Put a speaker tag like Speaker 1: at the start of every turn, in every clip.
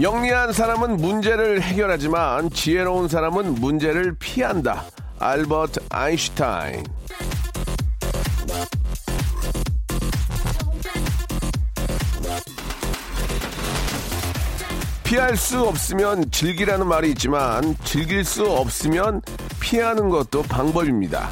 Speaker 1: 영리한 사람은 문제를 해결하지만 지혜로운 사람은 문제를 피한다. 알버트 아인슈타인. 피할 수 없으면 즐기라는 말이 있지만 즐길 수 없으면 피하는 것도 방법입니다.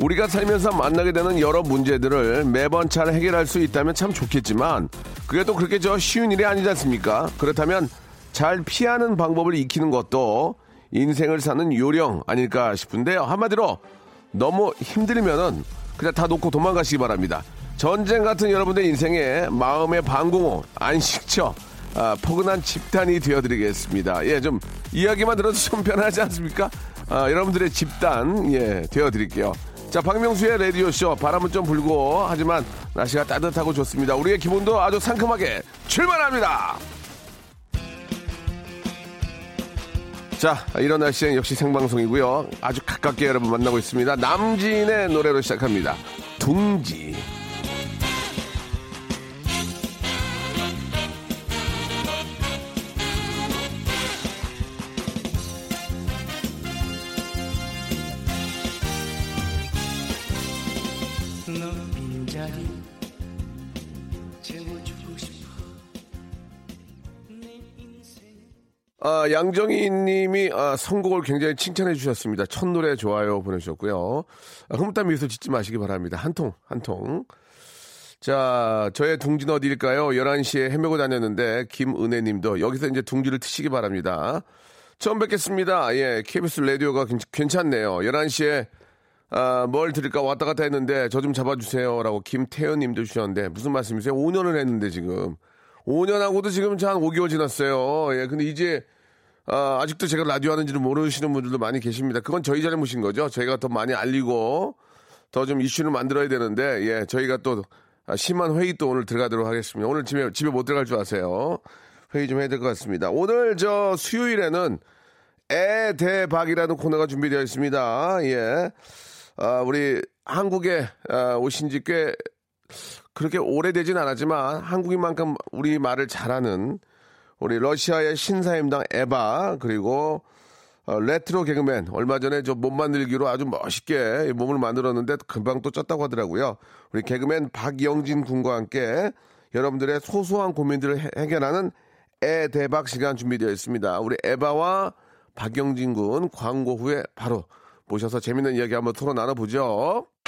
Speaker 1: 우리가 살면서 만나게 되는 여러 문제들을 매번 잘 해결할 수 있다면 참 좋겠지만 그게 또 그렇게 저 쉬운 일이 아니지 않습니까? 그렇다면 잘 피하는 방법을 익히는 것도 인생을 사는 요령 아닐까 싶은데요. 한마디로 너무 힘들면은 그냥 다 놓고 도망가시기 바랍니다. 전쟁 같은 여러분의 인생에 마음의 방공호 안식처 아, 포근한 집단이 되어드리겠습니다. 예, 좀 이야기만 들어도 좀 편하지 않습니까? 아, 여러분들의 집단 예 되어드릴게요. 자, 박명수의 라디오 쇼. 바람은 좀 불고, 하지만 날씨가 따뜻하고 좋습니다. 우리의 기분도 아주 상큼하게 출발합니다! 자, 이런 날씨엔 역시 생방송이고요. 아주 가깝게 여러분 만나고 있습니다. 남진의 노래로 시작합니다. 둥지. 아, 양정희 님이 아, 선곡을 굉장히 칭찬해 주셨습니다. 첫 노래 좋아요 보내주셨고요. 아, 흐뭇한 미소 짓지 마시기 바랍니다. 한 통, 한 통. 자, 저의 둥지는 어디일까요? 11시에 헤매고 다녔는데, 김은혜 님도 여기서 이제 둥지를 트시기 바랍니다. 처음 뵙겠습니다. 예, KBS 라디오가 괜찮네요. 11시에 아, 뭘 드릴까 왔다 갔다 했는데 저 좀 잡아주세요. 라고 김태현 님도 주셨는데 무슨 말씀이세요? 5년을 했는데 지금. 5년하고도 지금 한 5개월 지났어요. 예, 근데 이제, 아, 아직도 제가 라디오 하는지를 모르시는 분들도 많이 계십니다. 그건 저희 잘못인 거죠. 저희가 더 많이 알리고 더 좀 이슈를 만들어야 되는데, 예, 저희가 또 심한 회의 또 오늘 들어가도록 하겠습니다. 오늘 집에, 집에 못 들어갈 줄 아세요. 회의 좀 해야 될 것 같습니다. 오늘 저 수요일에는 애 대박이라는 코너가 준비되어 있습니다. 예. 아, 우리 한국에 아, 오신 지 꽤 그렇게 오래되진 않았지만 한국인만큼 우리 말을 잘하는 우리 러시아의 신사임당 에바 그리고 어, 레트로 개그맨 얼마 전에 저 몸 만들기로 아주 멋있게 몸을 만들었는데 금방 또 쪘다고 하더라고요. 우리 개그맨 박영진 군과 함께 여러분들의 소소한 고민들을 해, 해결하는 애 대박 시간 준비되어 있습니다. 우리 에바와 박영진 군 광고 후에 바로 모셔서 재밌는 이야기 한번 토론 나눠보죠.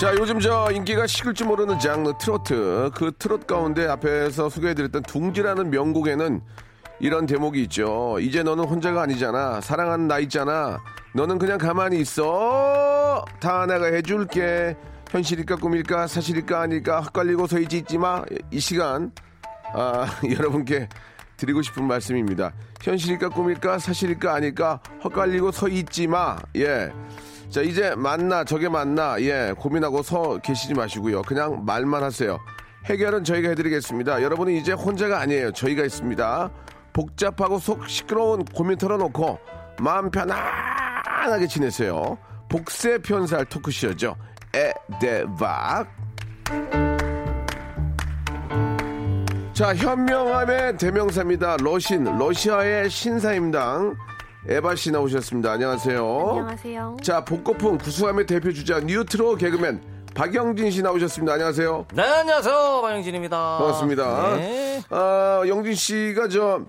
Speaker 1: 자, 요즘 저 인기가 식을 줄 모르는 장르 트로트. 그 트로트 가운데 앞에서 소개해드렸던 둥지라는 명곡에는 이런 대목이 있죠. 이제 너는 혼자가 아니잖아. 사랑하는 나 있잖아. 너는 그냥 가만히 있어. 다 내가 해줄게. 현실일까 꿈일까 사실일까 아닐까 헛갈리고 서 있지 마. 이 시간 아, 여러분께 드리고 싶은 말씀입니다. 현실일까 꿈일까 사실일까 아닐까 헛갈리고 서 있지 마. 예. 자, 이제 만나, 저게 만나, 예, 고민하고 서 계시지 마시고요. 그냥 말만 하세요. 해결은 저희가 해드리겠습니다. 여러분은 이제 혼자가 아니에요. 저희가 있습니다. 복잡하고 속 시끄러운 고민 털어놓고 마음 편안하게 지내세요. 복세 편살 토크쇼죠. 에데박. 자, 현명함의 대명사입니다. 러신, 러시아의 신사임당. 에바 씨 나오셨습니다. 안녕하세요.
Speaker 2: 안녕하세요.
Speaker 1: 자, 복고풍 구수함의 대표 주자 뉴트로 개그맨 박영진 씨 나오셨습니다. 안녕하세요.
Speaker 2: 네, 안녕하세요. 박영진입니다.
Speaker 1: 반갑습니다.
Speaker 2: 네.
Speaker 1: 아, 영진 씨가 저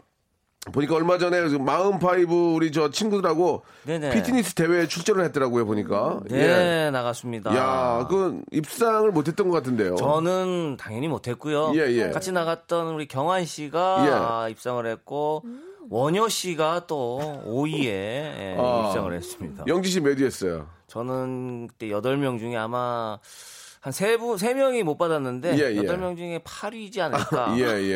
Speaker 1: 보니까 얼마 전에 그 마흔파이브 우리 저 친구들하고
Speaker 2: 네네.
Speaker 1: 피트니스 대회에 출전을 했더라고요, 보니까.
Speaker 2: 네, 나갔습니다.
Speaker 1: 예. 야, 그 입상을 못 했던 것 같은데요.
Speaker 2: 저는 당연히 못했고요.
Speaker 1: 예, 예.
Speaker 2: 같이 나갔던 우리 경환 씨가
Speaker 1: 예.
Speaker 2: 아, 입상을 했고 원효 씨가 또 5위에 예,
Speaker 1: 아.
Speaker 2: 입상을 했습니다.
Speaker 1: 영진 씨몇 위였어요?
Speaker 2: 저는 그때 8명 중에 아마 한세 분, 세 명이 못 받았는데
Speaker 1: 예, 예.
Speaker 2: 여덟 명 중에 8위지 않을까.
Speaker 1: 예, 예.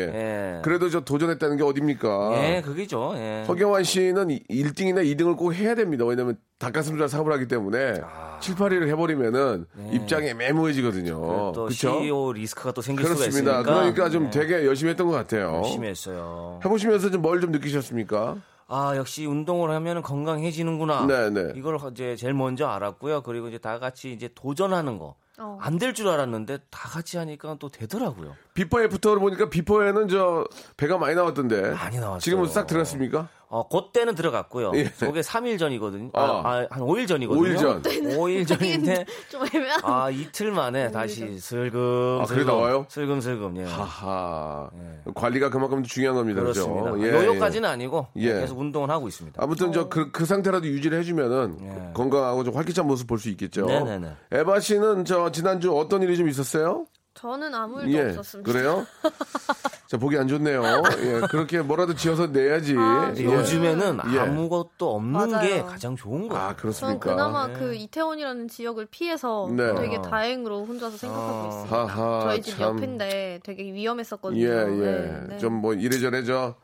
Speaker 2: 예.
Speaker 1: 그래도 저 도전했다는 게 어딥니까?
Speaker 2: 예, 그게죠. 예.
Speaker 1: 허경환 씨는 1등이나 2등을 꼭 해야 됩니다. 왜냐면 닭가슴살 사업을 하기 때문에
Speaker 2: 아.
Speaker 1: 7, 8위를 해버리면은 입장이 애매모호해지거든요.
Speaker 2: 네. 또
Speaker 1: 그렇죠?
Speaker 2: CEO 리스크가 또 생길 수가
Speaker 1: 그렇습니다.
Speaker 2: 있으니까.
Speaker 1: 그러니까 좀
Speaker 2: 예.
Speaker 1: 되게 열심히 했던 것 같아요.
Speaker 2: 열심히 했어요.
Speaker 1: 해보시면서 좀 뭘 좀 느끼셨습니까?
Speaker 2: 아 역시 운동을 하면 건강해지는구나.
Speaker 1: 네, 네.
Speaker 2: 이걸 이제 제일 먼저 알았고요. 그리고 이제 다 같이 이제 도전하는 거.
Speaker 3: 어.
Speaker 2: 안될 줄 알았는데 다 같이 하니까 또 되더라고요.
Speaker 1: before after를 보니까 before에는 저 배가 많이 나왔던데.
Speaker 2: 많이 나왔어요.
Speaker 1: 지금은 싹 들어갔습니까?
Speaker 2: 어, 그때는 들어갔고요.
Speaker 1: 예.
Speaker 2: 저게 3일 전이거든요.
Speaker 1: 아.
Speaker 2: 아, 아, 한 5일 전이거든요.
Speaker 1: 5일 전.
Speaker 2: 5일 전인데
Speaker 3: 좀 애매한.
Speaker 2: 아, 이틀 만에 다시 슬금
Speaker 1: 아, 그래 나와요?
Speaker 2: 슬금슬금 예.
Speaker 1: 하하. 관리가 그만큼 중요한 겁니다.
Speaker 2: 그렇습니다.
Speaker 1: 그죠? 예,
Speaker 2: 요요까지는 아니고
Speaker 1: 예.
Speaker 2: 계속 운동을 하고 있습니다.
Speaker 1: 아무튼 저그 그 상태라도 유지를 해 주면은
Speaker 2: 예.
Speaker 1: 건강하고 좀 활기찬 모습 볼 수 있겠죠.
Speaker 2: 네네네.
Speaker 1: 에바 씨는 저 지난주 어떤 일이 좀 있었어요?
Speaker 3: 저는 아무 일도
Speaker 1: 예,
Speaker 3: 없었습니다.
Speaker 1: 그래요? 자 보기 안 좋네요. 예, 그렇게 뭐라도 지어서 내야지.
Speaker 3: 아,
Speaker 1: 예.
Speaker 2: 요즘에는
Speaker 1: 예.
Speaker 2: 아무것도 없는
Speaker 3: 맞아요.
Speaker 2: 게 가장 좋은 거예요.
Speaker 1: 아
Speaker 3: 저는
Speaker 1: 그렇습니까?
Speaker 3: 그나마 그 이태원이라는 지역을 피해서
Speaker 1: 네.
Speaker 3: 되게
Speaker 2: 어.
Speaker 3: 다행으로 혼자서 생각하고 있습니다.
Speaker 1: 하하,
Speaker 3: 저희 집
Speaker 1: 참.
Speaker 3: 옆인데 되게 위험했었거든요.
Speaker 1: 예, 예.
Speaker 3: 네, 네.
Speaker 1: 좀뭐 이래저래 저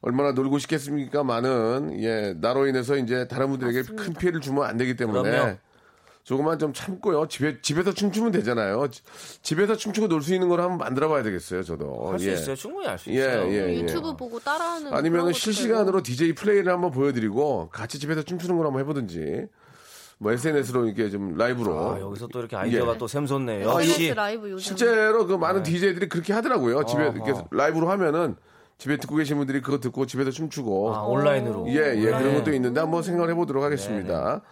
Speaker 1: 얼마나 놀고 싶겠습니까? 많은 예 나로 인해서 이제 다른 분들에게
Speaker 3: 맞습니다.
Speaker 1: 큰 피해를 주면 안 되기 때문에
Speaker 2: 그럼요.
Speaker 1: 조금만 좀 참고요. 집에 집에서 춤추면 되잖아요. 지- 집에서 춤추고 놀 수 있는 걸 한번 만들어봐야 되겠어요. 저도
Speaker 2: 할수
Speaker 1: 예.
Speaker 2: 있어요. 충분히 할수
Speaker 1: 예,
Speaker 2: 있어요.
Speaker 1: 예, 예.
Speaker 3: 유튜브 보고 따라하는 것도
Speaker 1: 실시간으로. DJ 플레이를 한번 보여드리고 같이 집에서 춤추는 걸 한번 해보든지 뭐 SNS로 이렇게 좀 라이브로
Speaker 2: 아, 여기서 또 이렇게 아이디어가
Speaker 1: 예.
Speaker 2: 또 샘솟네요.
Speaker 1: 아,
Speaker 3: SNS
Speaker 2: 역시
Speaker 3: 라이브 요즘
Speaker 1: 실제로 그 많은 DJ들이 그렇게 하더라고요. 집에. 이렇게 라이브로 하면은 집에 듣고 계신 분들이 그거 듣고 집에서 춤추고
Speaker 2: 아, 온라인으로.
Speaker 1: 예, 예, 그런
Speaker 2: 네.
Speaker 1: 것도 있는데 한번 생각을 해보도록 하겠습니다.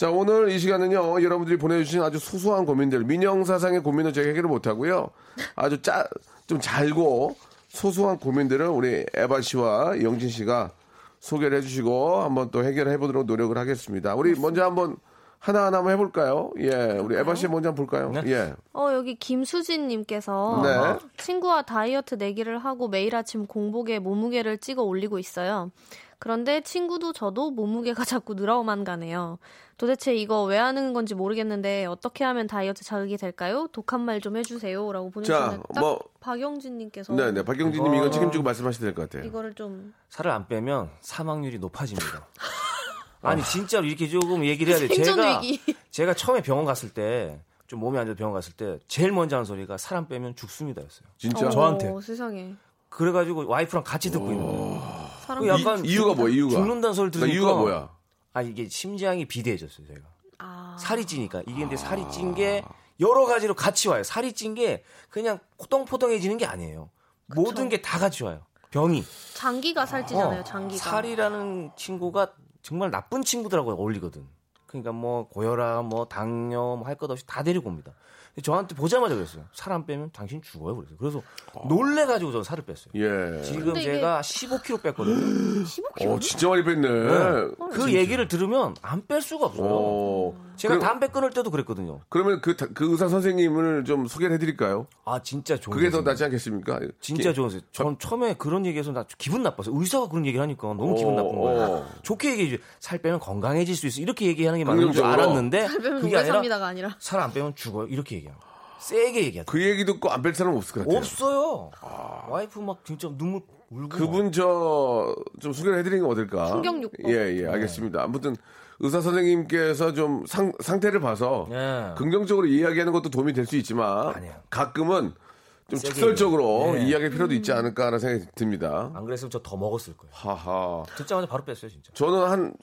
Speaker 1: 자, 오늘 이 시간은요, 여러분들이 보내주신 아주 소소한 고민들, 민영사상의 고민은 저희가 해결을 못하고요. 아주 짜, 좀 잘고 소소한 고민들을 우리 에바 씨와 영진 씨가 소개를 해주시고 한번 또 해결해 보도록 노력을 하겠습니다. 우리 먼저 한번 하나하나 한번 해볼까요? 예, 우리 에바 씨 먼저 한번 볼까요?
Speaker 2: 네.
Speaker 1: 예.
Speaker 3: 어 여기 김수진님께서
Speaker 1: 네.
Speaker 3: 친구와 다이어트 내기를 하고 매일 아침 공복에 몸무게를 찍어 올리고 있어요. 그런데 친구도 저도 몸무게가 자꾸 늘어만 가네요. 도대체 이거 왜 하는 건지 모르겠는데 어떻게 하면 다이어트 자극이 될까요? 독한 말 좀 해주세요라고 보내주셨는데 딱
Speaker 1: 뭐-
Speaker 3: 박영진님께서
Speaker 1: 네, 네. 박경진님 이건
Speaker 2: 어.
Speaker 1: 책임지고 말씀하셔야 될 것 같아요.
Speaker 3: 이거를 좀
Speaker 2: 살을 안 빼면 사망률이 높아집니다. 아니 진짜로 이렇게 조금 얘기를 해야 돼.
Speaker 3: 생존
Speaker 2: 제가
Speaker 3: 위기.
Speaker 2: 제가 처음에 병원 갔을 때 좀 몸이 안 좋아 병원 갔을 때 제일 먼저 하는 소리가 살안 빼면 죽습니다였어요.
Speaker 1: 진짜?
Speaker 3: 어,
Speaker 2: 저한테.
Speaker 3: 세상에
Speaker 2: 그래가지고 와이프랑 같이 듣고 있는 거예요.
Speaker 3: 사람
Speaker 2: 그 약간
Speaker 1: 이, 유가 뭐야, 이유가?
Speaker 2: 죽는다는 소리
Speaker 1: 그러니까
Speaker 2: 들으니까
Speaker 1: 이유가 뭐야?
Speaker 2: 아 이게 심장이 비대해졌어요 제가.
Speaker 3: 아,
Speaker 2: 살이 찌니까 이게 근데 살이 찐 게 여러 가지로 같이 와요. 살이 찐 게 그냥 포동포동해지는 게 아니에요. 모든 게 다 같이 와요. 병이.
Speaker 3: 장기가 살찌잖아요.
Speaker 2: 어,
Speaker 3: 장기가.
Speaker 2: 살이라는 친구가 정말 나쁜 친구들하고 어울리거든. 그러니까 뭐 고혈압, 뭐 당뇨, 뭐 할 것 없이 다 데리고 옵니다. 저한테 보자마자 그랬어요. 살안 빼면 당신 죽어요. 그랬어요. 그래서 놀래가지고 저 살을 뺐어요.
Speaker 1: 예.
Speaker 2: 지금 제가 15kg 뺐거든요.
Speaker 3: 15kg.
Speaker 1: 어, 진짜 많이 뺐네.
Speaker 2: 그 얘기를 들으면 안 뺄 수가 없어요.
Speaker 1: 어.
Speaker 2: 제가
Speaker 1: 그럼-
Speaker 2: 담배 끊을 때도 그랬거든요.
Speaker 1: 그러면 그, 다- 그 의사 선생님을 좀 소개를 해드릴까요?
Speaker 2: 아 진짜 좋은
Speaker 1: 그게 더
Speaker 2: 선생님.
Speaker 1: 낫지 않겠습니까?
Speaker 2: 진짜 좋은 선생님. 전 처음에 그런 얘기해서 나 기분 나빴어요. 의사가 그런 얘기를 하니까 너무 기분 나쁜 거예요.
Speaker 1: 어.
Speaker 2: 좋게 얘기해 줘. 살 빼면 건강해질 수 있어. 이렇게 얘기하는 게 맞는 줄
Speaker 1: 긍정적으로.
Speaker 2: 알았는데
Speaker 3: 빼면
Speaker 2: 그게 아니라
Speaker 3: 아니라.
Speaker 2: 살 안 빼면 죽어요. 이렇게 거예요. 세게 얘기하죠.
Speaker 1: 그 얘기 듣고 안 뺄 사람 없을 것 같아요.
Speaker 2: 없어요. 와이프 막 진짜 눈물 울고.
Speaker 1: 그분 저 좀 소개를 해드리는 건 어떨까?
Speaker 3: 충격요법.
Speaker 1: 예, 예, 알겠습니다. 아무튼 의사 선생님께서 좀 상, 상태를 봐서
Speaker 2: 예.
Speaker 1: 긍정적으로 이야기하는 것도 도움이 될 수 있지만
Speaker 2: 아니에요.
Speaker 1: 가끔은 좀 직설적으로.
Speaker 2: 네.
Speaker 1: 이야기할 필요도 있지 않을까라는 생각이 듭니다.
Speaker 2: 안 그랬으면 저 더 먹었을 거예요.
Speaker 1: 하하.
Speaker 2: 듣자마자 바로 뺐어요, 진짜.
Speaker 1: 저는 한,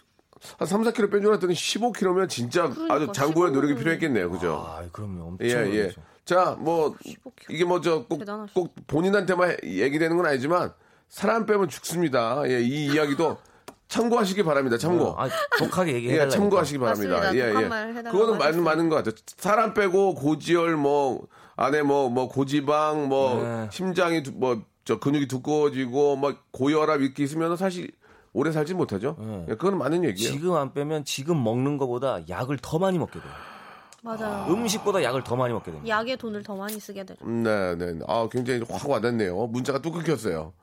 Speaker 1: 한 3, 4kg 뺀 줄 알았더니 15kg면 진짜 아주
Speaker 3: 그러니까,
Speaker 1: 장부의 노력이
Speaker 3: 15kg 는.
Speaker 1: 필요했겠네요. 그죠?
Speaker 2: 아, 그럼요. 엄청
Speaker 1: 예, 예. 자, 뭐,
Speaker 3: 15kg.
Speaker 1: 이게 뭐, 저, 꼭. 꼭 본인한테만 얘기되는 건 아니지만, 사람 빼면 죽습니다. 예, 이 이야기도 참고하시기 바랍니다. 참고.
Speaker 2: 아, 독하게 얘기해달라.
Speaker 1: 예, 참고하시기 바랍니다.
Speaker 3: 맞습니다.
Speaker 1: 예, 예. 그거는 맞는,
Speaker 3: 하셨습니다.
Speaker 1: 맞는 것 같아요. 사람 빼고 고지혈 뭐 안에 뭐뭐 고지방 뭐
Speaker 2: 네.
Speaker 1: 심장이 뭐 저 근육이 두꺼워지고 막 고혈압 이렇게 있으면 사실 오래 살지 못하죠. 예, 그거는 맞는 얘기예요.
Speaker 2: 지금 안 빼면 지금 먹는 것보다 약을 더 많이 먹게 돼요.
Speaker 3: 맞아요.
Speaker 2: 음식보다 약을 더 많이 먹게 됩니다.
Speaker 3: 약에 돈을 더 많이 쓰게 되죠.
Speaker 1: 음, 네, 네. 아, 굉장히 확 와닿네요. 문자가 뚝 끊겼어요.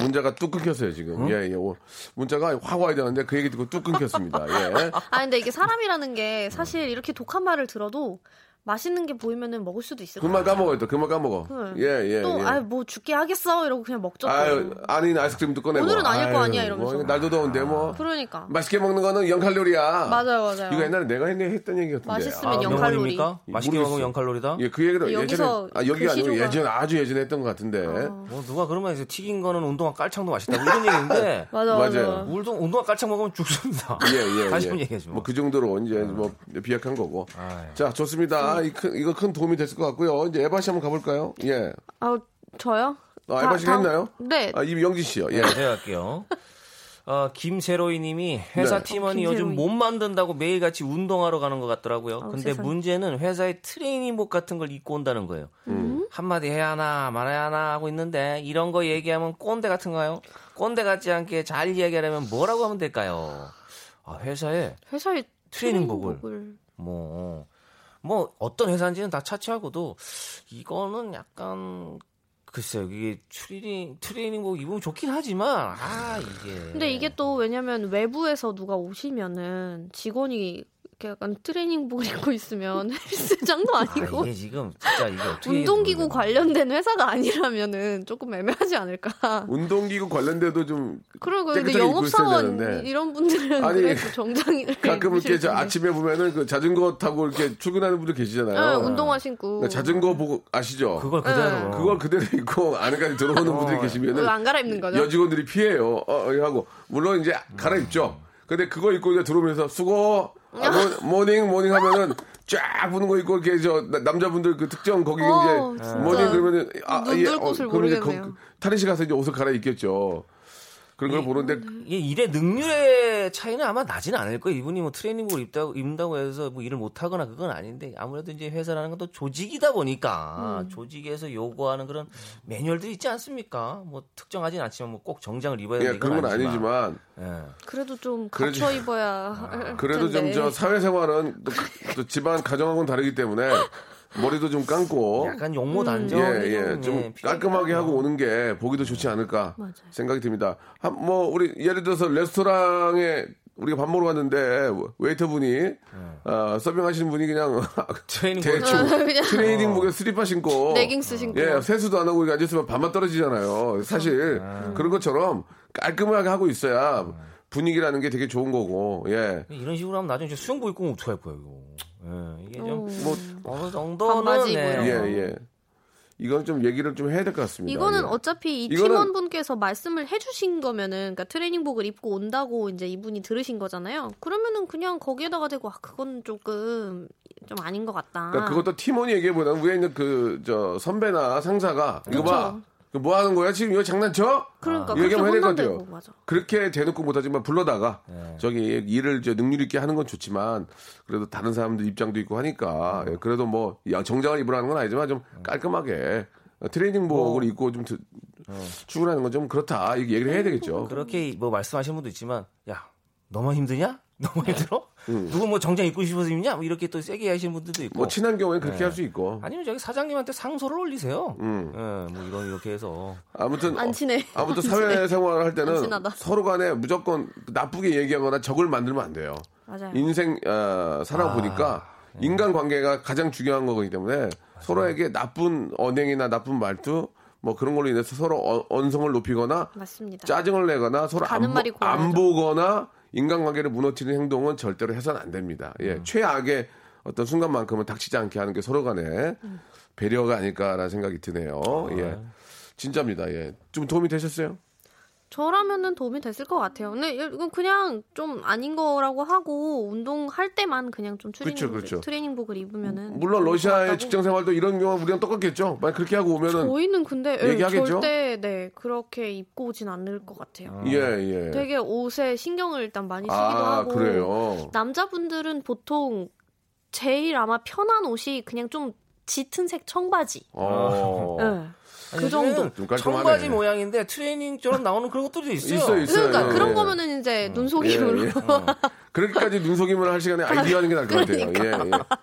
Speaker 1: 문자가 뚝 끊겼어요, 지금. 예, 예. 오, 문자가 확 와야 되는데 그 얘기 듣고 뚝 끊겼습니다. 예.
Speaker 3: 아 근데 이게 사람이라는 게 사실 이렇게 독한 말을 들어도 맛있는 게 보이면은 먹을 수도 있을 것
Speaker 1: 그만. 까먹어요, 또. 그만 까먹어.
Speaker 3: 네.
Speaker 1: 예, 예.
Speaker 3: 또
Speaker 1: 예.
Speaker 3: 아뭐 죽게 하겠어 이러고 그냥 먹죠. 또.
Speaker 1: 아유, 아닌 아이스크림도 꺼내고.
Speaker 3: 오늘은 아닐 거
Speaker 1: 아유,
Speaker 3: 아니야, 이러면서.
Speaker 1: 뭐, 날도 더운데 뭐.
Speaker 3: 그러니까
Speaker 1: 맛있게 먹는 거는 0칼로리야.
Speaker 3: 맞아요, 맞아요.
Speaker 1: 이거 옛날에 내가 했네 했던 얘기 같은데.
Speaker 3: 맛있으면
Speaker 1: 아,
Speaker 3: 영- 0칼로리.
Speaker 2: 명언입니까? 맛있게. 먹으면 0칼로리다?
Speaker 1: 예, 그 얘기를 예전에
Speaker 3: 여기서
Speaker 1: 아, 여기가 아니고 예전 아주 예전에 했던 것 같은데.
Speaker 2: 뭐 누가 그러면 이제 튀긴 거는 운동화 깔창도 맛있다고 이런 얘기인데
Speaker 3: 맞아
Speaker 1: 맞아요.
Speaker 3: 맞아.
Speaker 2: 울동 운동화 깔창 먹으면 죽습니다.
Speaker 1: 예, 예.
Speaker 2: 다시
Speaker 1: 예.
Speaker 2: 한번 얘기해 줘.
Speaker 1: 뭐그 정도로 이제 뭐 비약한 거고.
Speaker 2: 아이.
Speaker 1: 자, 좋습니다. 이 큰, 이거 큰 도움이 됐을 것 같고요. 이제 에바 씨 한번 가볼까요? 예.
Speaker 3: 아 저요?
Speaker 1: 아,
Speaker 3: 다-
Speaker 1: 에바 씨가
Speaker 3: 다-
Speaker 1: 했나요?
Speaker 3: 네.
Speaker 1: 아, 이 영진 씨요. 예.
Speaker 2: 네, 제가 할게요. 어, 김세로이님이 회사
Speaker 1: 네.
Speaker 2: 팀원이
Speaker 3: 어,
Speaker 2: 요즘
Speaker 3: 김세로이.
Speaker 2: 몸 만든다고 매일같이 운동하러 가는 것 같더라고요.
Speaker 3: 아우,
Speaker 2: 근데
Speaker 3: 세상에.
Speaker 2: 문제는 회사에 트레이닝복 같은 걸 입고 온다는 거예요.
Speaker 3: 음?
Speaker 2: 한마디 해야 하나 말아야 하나 하고 있는데 이런 거 얘기하면 꼰대 같은가요? 꼰대 같지 않게 잘 이야기하려면 뭐라고 하면 될까요? 아, 회사에
Speaker 3: 회사에
Speaker 2: 트레이닝복을.
Speaker 3: 트레이닝복을.
Speaker 2: 뭐, 뭐, 어떤 회사인지는 다 차치하고도, 이거는 약간, 글쎄요, 이게 트레이닝, 트레이닝복 입으면 좋긴 하지만, 아, 이게.
Speaker 3: 근데 이게 또 왜냐면 외부에서 누가 오시면은 직원이 이렇게 약간 트레이닝복을 입고 있으면 헬스장도
Speaker 2: 아,
Speaker 3: 아니고
Speaker 2: 이게 지금, 진짜 이게.
Speaker 3: 운동기구. 관련된 회사가 아니라면은 조금 애매하지 않을까.
Speaker 1: 운동기구 관련돼도 좀
Speaker 3: 근데
Speaker 1: 있어야
Speaker 3: 영업사원. 이런 분들은
Speaker 1: 아니,
Speaker 3: 정장을
Speaker 1: 가끔 이렇게 저. 아침에 보면은 그 자전거 타고 이렇게 출근하는 분들 계시잖아요.
Speaker 3: 네, 운동화 신고
Speaker 1: 그러니까 자전거 보고 아시죠?
Speaker 2: 그걸 그대로.
Speaker 3: 네.
Speaker 1: 그걸 그대로 입고 안에까지 들어오는 분들이 계시면은
Speaker 3: 안 갈아입는 거죠.
Speaker 1: 여직원들이 피해요. 어, 어, 하고 물론 이제 갈아입죠. 근데 그거 입고 이제 들어오면서 수고 아, 모, morning morning 하면은 쫙 부는 거 입고 이렇게 저 나- 남자분들 그 특정 거기
Speaker 3: 어,
Speaker 1: 이제
Speaker 3: 진짜.
Speaker 1: morning 그러면은
Speaker 3: 눈 둘 곳을
Speaker 1: 그럼 이제
Speaker 3: 모르겠네요.
Speaker 1: 탈의실 가서 이제 옷을 갈아입겠죠. 그런 걸 보는데
Speaker 2: 이게 일의 능률의 차이는 아마 나지는 않을 거예요. 이분이 뭐 트레이닝복을 입다고, 입는다고 해서 뭐 일을 못 하거나 그건 아닌데 아무래도 이제 회사라는 건 또 조직이다 보니까
Speaker 3: 음.
Speaker 2: 조직에서 요구하는 그런 매뉴얼들이 있지 않습니까? 뭐 특정하진 않지만 뭐 꼭 정장을 입어야
Speaker 1: 예,
Speaker 2: 되는
Speaker 1: 그런 건
Speaker 2: 아니지만.
Speaker 1: 아니지만
Speaker 2: 예.
Speaker 3: 그래도 좀
Speaker 1: 그래도-
Speaker 3: 갖춰 입어야 할
Speaker 1: 그래도 좀. 저 사회생활은 또, 또 집안 가정하고는 다르기 때문에 머리도 좀 감고
Speaker 2: 약간 용모 단정
Speaker 1: 예, 예, 좀 깔끔하게 하고 오는 게 보기도 좋지 않을까
Speaker 3: 맞아요.
Speaker 1: 생각이 듭니다. 한, 뭐, 우리, 예를 들어서 레스토랑에 우리가 밥 먹으러 갔는데 웨이터분이 어, 서빙하시는 분이 그냥
Speaker 2: 트레이닝복
Speaker 1: 대충
Speaker 3: 그냥
Speaker 1: 트레이닝복에 슬리퍼 신고
Speaker 3: 레깅스 신고.
Speaker 1: 예, 세수도 안 하고 이렇게 앉았으면 밥맛 떨어지잖아요. 사실 그런 것처럼 깔끔하게 하고 있어야 분위기라는 게 되게 좋은 거고 예.
Speaker 2: 이런 식으로 하면 나중에 수영복 입고 오면 어떡할 거야 이거. 예, 이게 좀
Speaker 1: 뭐
Speaker 2: 어느 정도는
Speaker 3: 반바지
Speaker 2: 네.
Speaker 3: 입고요.
Speaker 1: 예, 예. 이건 좀 얘기를 좀 해야 될 것 같습니다.
Speaker 3: 이거는
Speaker 1: 예.
Speaker 3: 어차피 이
Speaker 1: 이거는-
Speaker 3: 팀원분께서 말씀을 해주신 거면은, 그러니까 트레이닝복을 입고 온다고 이제 이분이 들으신 거잖아요. 그러면은 그냥 거기에다가 대고 아 그건 조금 좀 아닌 것 같다.
Speaker 1: 그러니까 그것도 팀원이 얘기보다는 위에 있는 그 저 선배나 상사가 이거 봐. 이거 뭐 하는 거야? 지금 이거 장난쳐?
Speaker 3: 그러니까
Speaker 1: 얘기하면 해야 될 것 같아요. 그렇게 대놓고 못하지만 불러다가
Speaker 2: 네.
Speaker 1: 저기 일을 저 능률 있게 하는 건 좋지만 그래도 다른 사람들 입장도 있고 하니까 예, 그래도 뭐 야, 정장을 입으라는 건 아니지만 좀 깔끔하게 트레이닝복을 입고 좀 드- 출근하는 건 좀 그렇다 이렇게 얘기를 해야 되겠죠.
Speaker 2: 그렇게 뭐 말씀하시는 분도 있지만 야 너무 힘드냐? 너무 힘들어? 누구 뭐 정장 입고 싶어서 입냐? 뭐 이렇게 또 세게 하시는 분들도 있고.
Speaker 1: 뭐 친한 경우에 그렇게
Speaker 2: 네.
Speaker 1: 할수 있고
Speaker 2: 아니면 저기 사장님한테 상소를 올리세요.
Speaker 1: 음.
Speaker 2: 예, 뭐 이런 이렇게 해서
Speaker 1: 아무튼
Speaker 3: 안 친해.
Speaker 1: 아무튼. 사회생활을
Speaker 3: 할안
Speaker 1: 때는. 서로 간에 무조건 나쁘게 얘기하거나 적을 만들면 안 돼요.
Speaker 3: 맞아요.
Speaker 1: 인생 어, 살아보니까 인간 관계가 가장 중요한 거기 때문에 서로에게 나쁜 언행이나 나쁜 말투 뭐 그런 걸로 인해서 서로 어- 언성을 높이거나
Speaker 3: 맞습니다.
Speaker 1: 짜증을 내거나 서로 안,
Speaker 3: 가는 말이
Speaker 1: 보, 안. 보거나 인간관계를 무너뜨리는 행동은 절대로 해서는 안 됩니다. 예,
Speaker 3: 음.
Speaker 1: 최악의 어떤 순간만큼은 닥치지 않게 하는 게 서로 간에
Speaker 3: 음.
Speaker 1: 배려가 아닐까라는 생각이 드네요.
Speaker 2: 아,
Speaker 1: 예, 진짜입니다. 예, 좀 도움이 되셨어요?
Speaker 3: 저라면은 도움이 됐을 것 같아요. 근데 이건 그냥 좀 아닌 거라고 하고 운동할 때만 그냥 좀 트레이닝
Speaker 1: 그렇죠, 그렇죠.
Speaker 3: 트레이닝복을 입으면은
Speaker 1: 물론
Speaker 3: 좋을 것
Speaker 1: 러시아의. 직장 생활도 이런 경우 우리랑 똑같겠죠. 만약 그렇게 하고 오면은
Speaker 3: 저희는 근데 예,
Speaker 1: 얘기하겠죠?
Speaker 3: 절대 네 그렇게 입고 오진 않을 것 같아요.
Speaker 1: 예, 예.
Speaker 3: 되게 옷에 신경을 일단 많이 쓰기도
Speaker 1: 아,
Speaker 3: 하고
Speaker 1: 그래요.
Speaker 3: 남자분들은 보통 제일 아마 편한 옷이 그냥 좀 짙은 색 청바지.
Speaker 1: 어.
Speaker 3: 예. 그 정도.
Speaker 2: 청바지 모양인데 트레이닝처럼 나오는 그런 것들도 있어요.
Speaker 1: 있어요, 있어요.
Speaker 3: 그러니까
Speaker 1: 예,
Speaker 3: 그런
Speaker 1: 예.
Speaker 3: 거면은 이제 눈속임으로
Speaker 1: 예, 예. 그렇게까지 눈속임을 할 시간에 아이디어 하는 게 나을 것 같아요. 예, 예.
Speaker 3: 그러니까.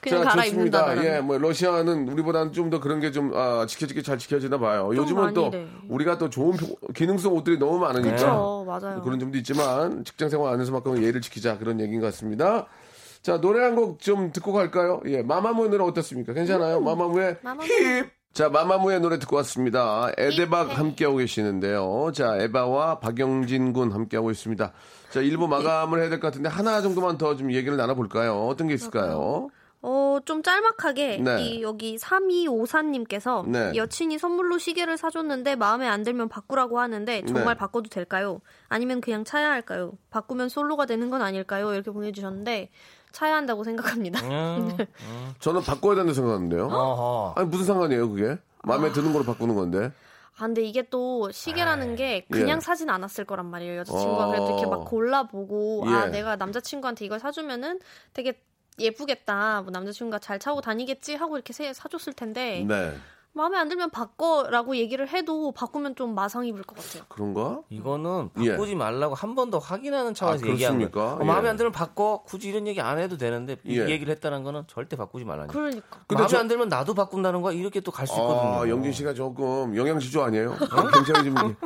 Speaker 3: 그냥
Speaker 1: 자, 좋습니다.
Speaker 3: 갈아입는다.
Speaker 1: 예, 뭐 러시아는 우리보다는 좀 더 그런 게좀 아, 지켜지게 잘 지켜지나 봐요. 요즘은 또
Speaker 3: 네.
Speaker 1: 우리가 또 좋은 표- 기능성 옷들이 너무 많으니까
Speaker 3: 그렇죠, 맞아요.
Speaker 1: 그런 점도 있지만 직장 생활 안에서만큼은 예의를 지키자 그런 얘기인 것 같습니다. 자, 노래 한 곡 좀 듣고 갈까요? 예, 마마무의 노래 어떻습니까? 괜찮아요? 마마무의
Speaker 3: 음. 마마무.
Speaker 1: 힙! 자, 마마무의 노래 듣고 왔습니다. 에데박
Speaker 3: 힙.
Speaker 1: 함께하고 계시는데요. 자, 에바와 박영진 군 함께하고 있습니다. 자, 일부 마감을 해야 될 것 같은데 하나 정도만 더 좀 얘기를 나눠볼까요? 어떤 게 있을까요?
Speaker 3: 어, 좀 짤막하게
Speaker 1: 네.
Speaker 3: 이 여기 3254님께서
Speaker 1: 네.
Speaker 3: 여친이 선물로 시계를 사줬는데 마음에 안 들면 바꾸라고 하는데 정말
Speaker 1: 네.
Speaker 3: 바꿔도 될까요? 아니면 그냥 차야 할까요? 바꾸면 솔로가 되는 건 아닐까요? 이렇게 보내주셨는데 차야 한다고 생각합니다.
Speaker 2: 음,
Speaker 1: 저는 바꿔야 된다고 생각하는데요.
Speaker 2: 어허.
Speaker 1: 아니, 무슨 상관이에요, 그게? 마음에 드는 걸로 바꾸는 건데.
Speaker 3: 아, 근데 이게 또 시계라는 게 그냥
Speaker 1: 예.
Speaker 3: 사진 않았을 거란 말이에요. 여자친구가 그래도 이렇게 막
Speaker 1: 어.
Speaker 3: 골라보고
Speaker 1: 예.
Speaker 3: 아 내가 남자친구한테 이걸 사주면은 되게 예쁘겠다. 뭐 남자친구가 잘 차고 다니겠지 하고 이렇게 세- 사줬을 텐데
Speaker 1: 네.
Speaker 3: 마음에 안 들면 바꿔라고 얘기를 해도 바꾸면 좀 마상 입을 것 같아요.
Speaker 1: 그런가?
Speaker 2: 이거는
Speaker 1: 예.
Speaker 2: 바꾸지 말라고 한 번 더 확인하는 차원에서
Speaker 1: 아,
Speaker 2: 얘기한 거예요. 어, 마음에
Speaker 1: 예.
Speaker 2: 안 들면 바꿔. 굳이 이런 얘기 안 해도 되는데 이
Speaker 1: 예.
Speaker 2: 얘기를 했다는 거는 절대 바꾸지 말라는 거예요.
Speaker 3: 그러니까.
Speaker 1: 근데
Speaker 2: 마음에
Speaker 1: 저-
Speaker 2: 안 들면 나도 바꾼다는 거야. 이렇게 또 갈 수 있거든요.
Speaker 1: 아, 영진 씨가 조금 영양지조 아니에요? 어, 굉장히 좀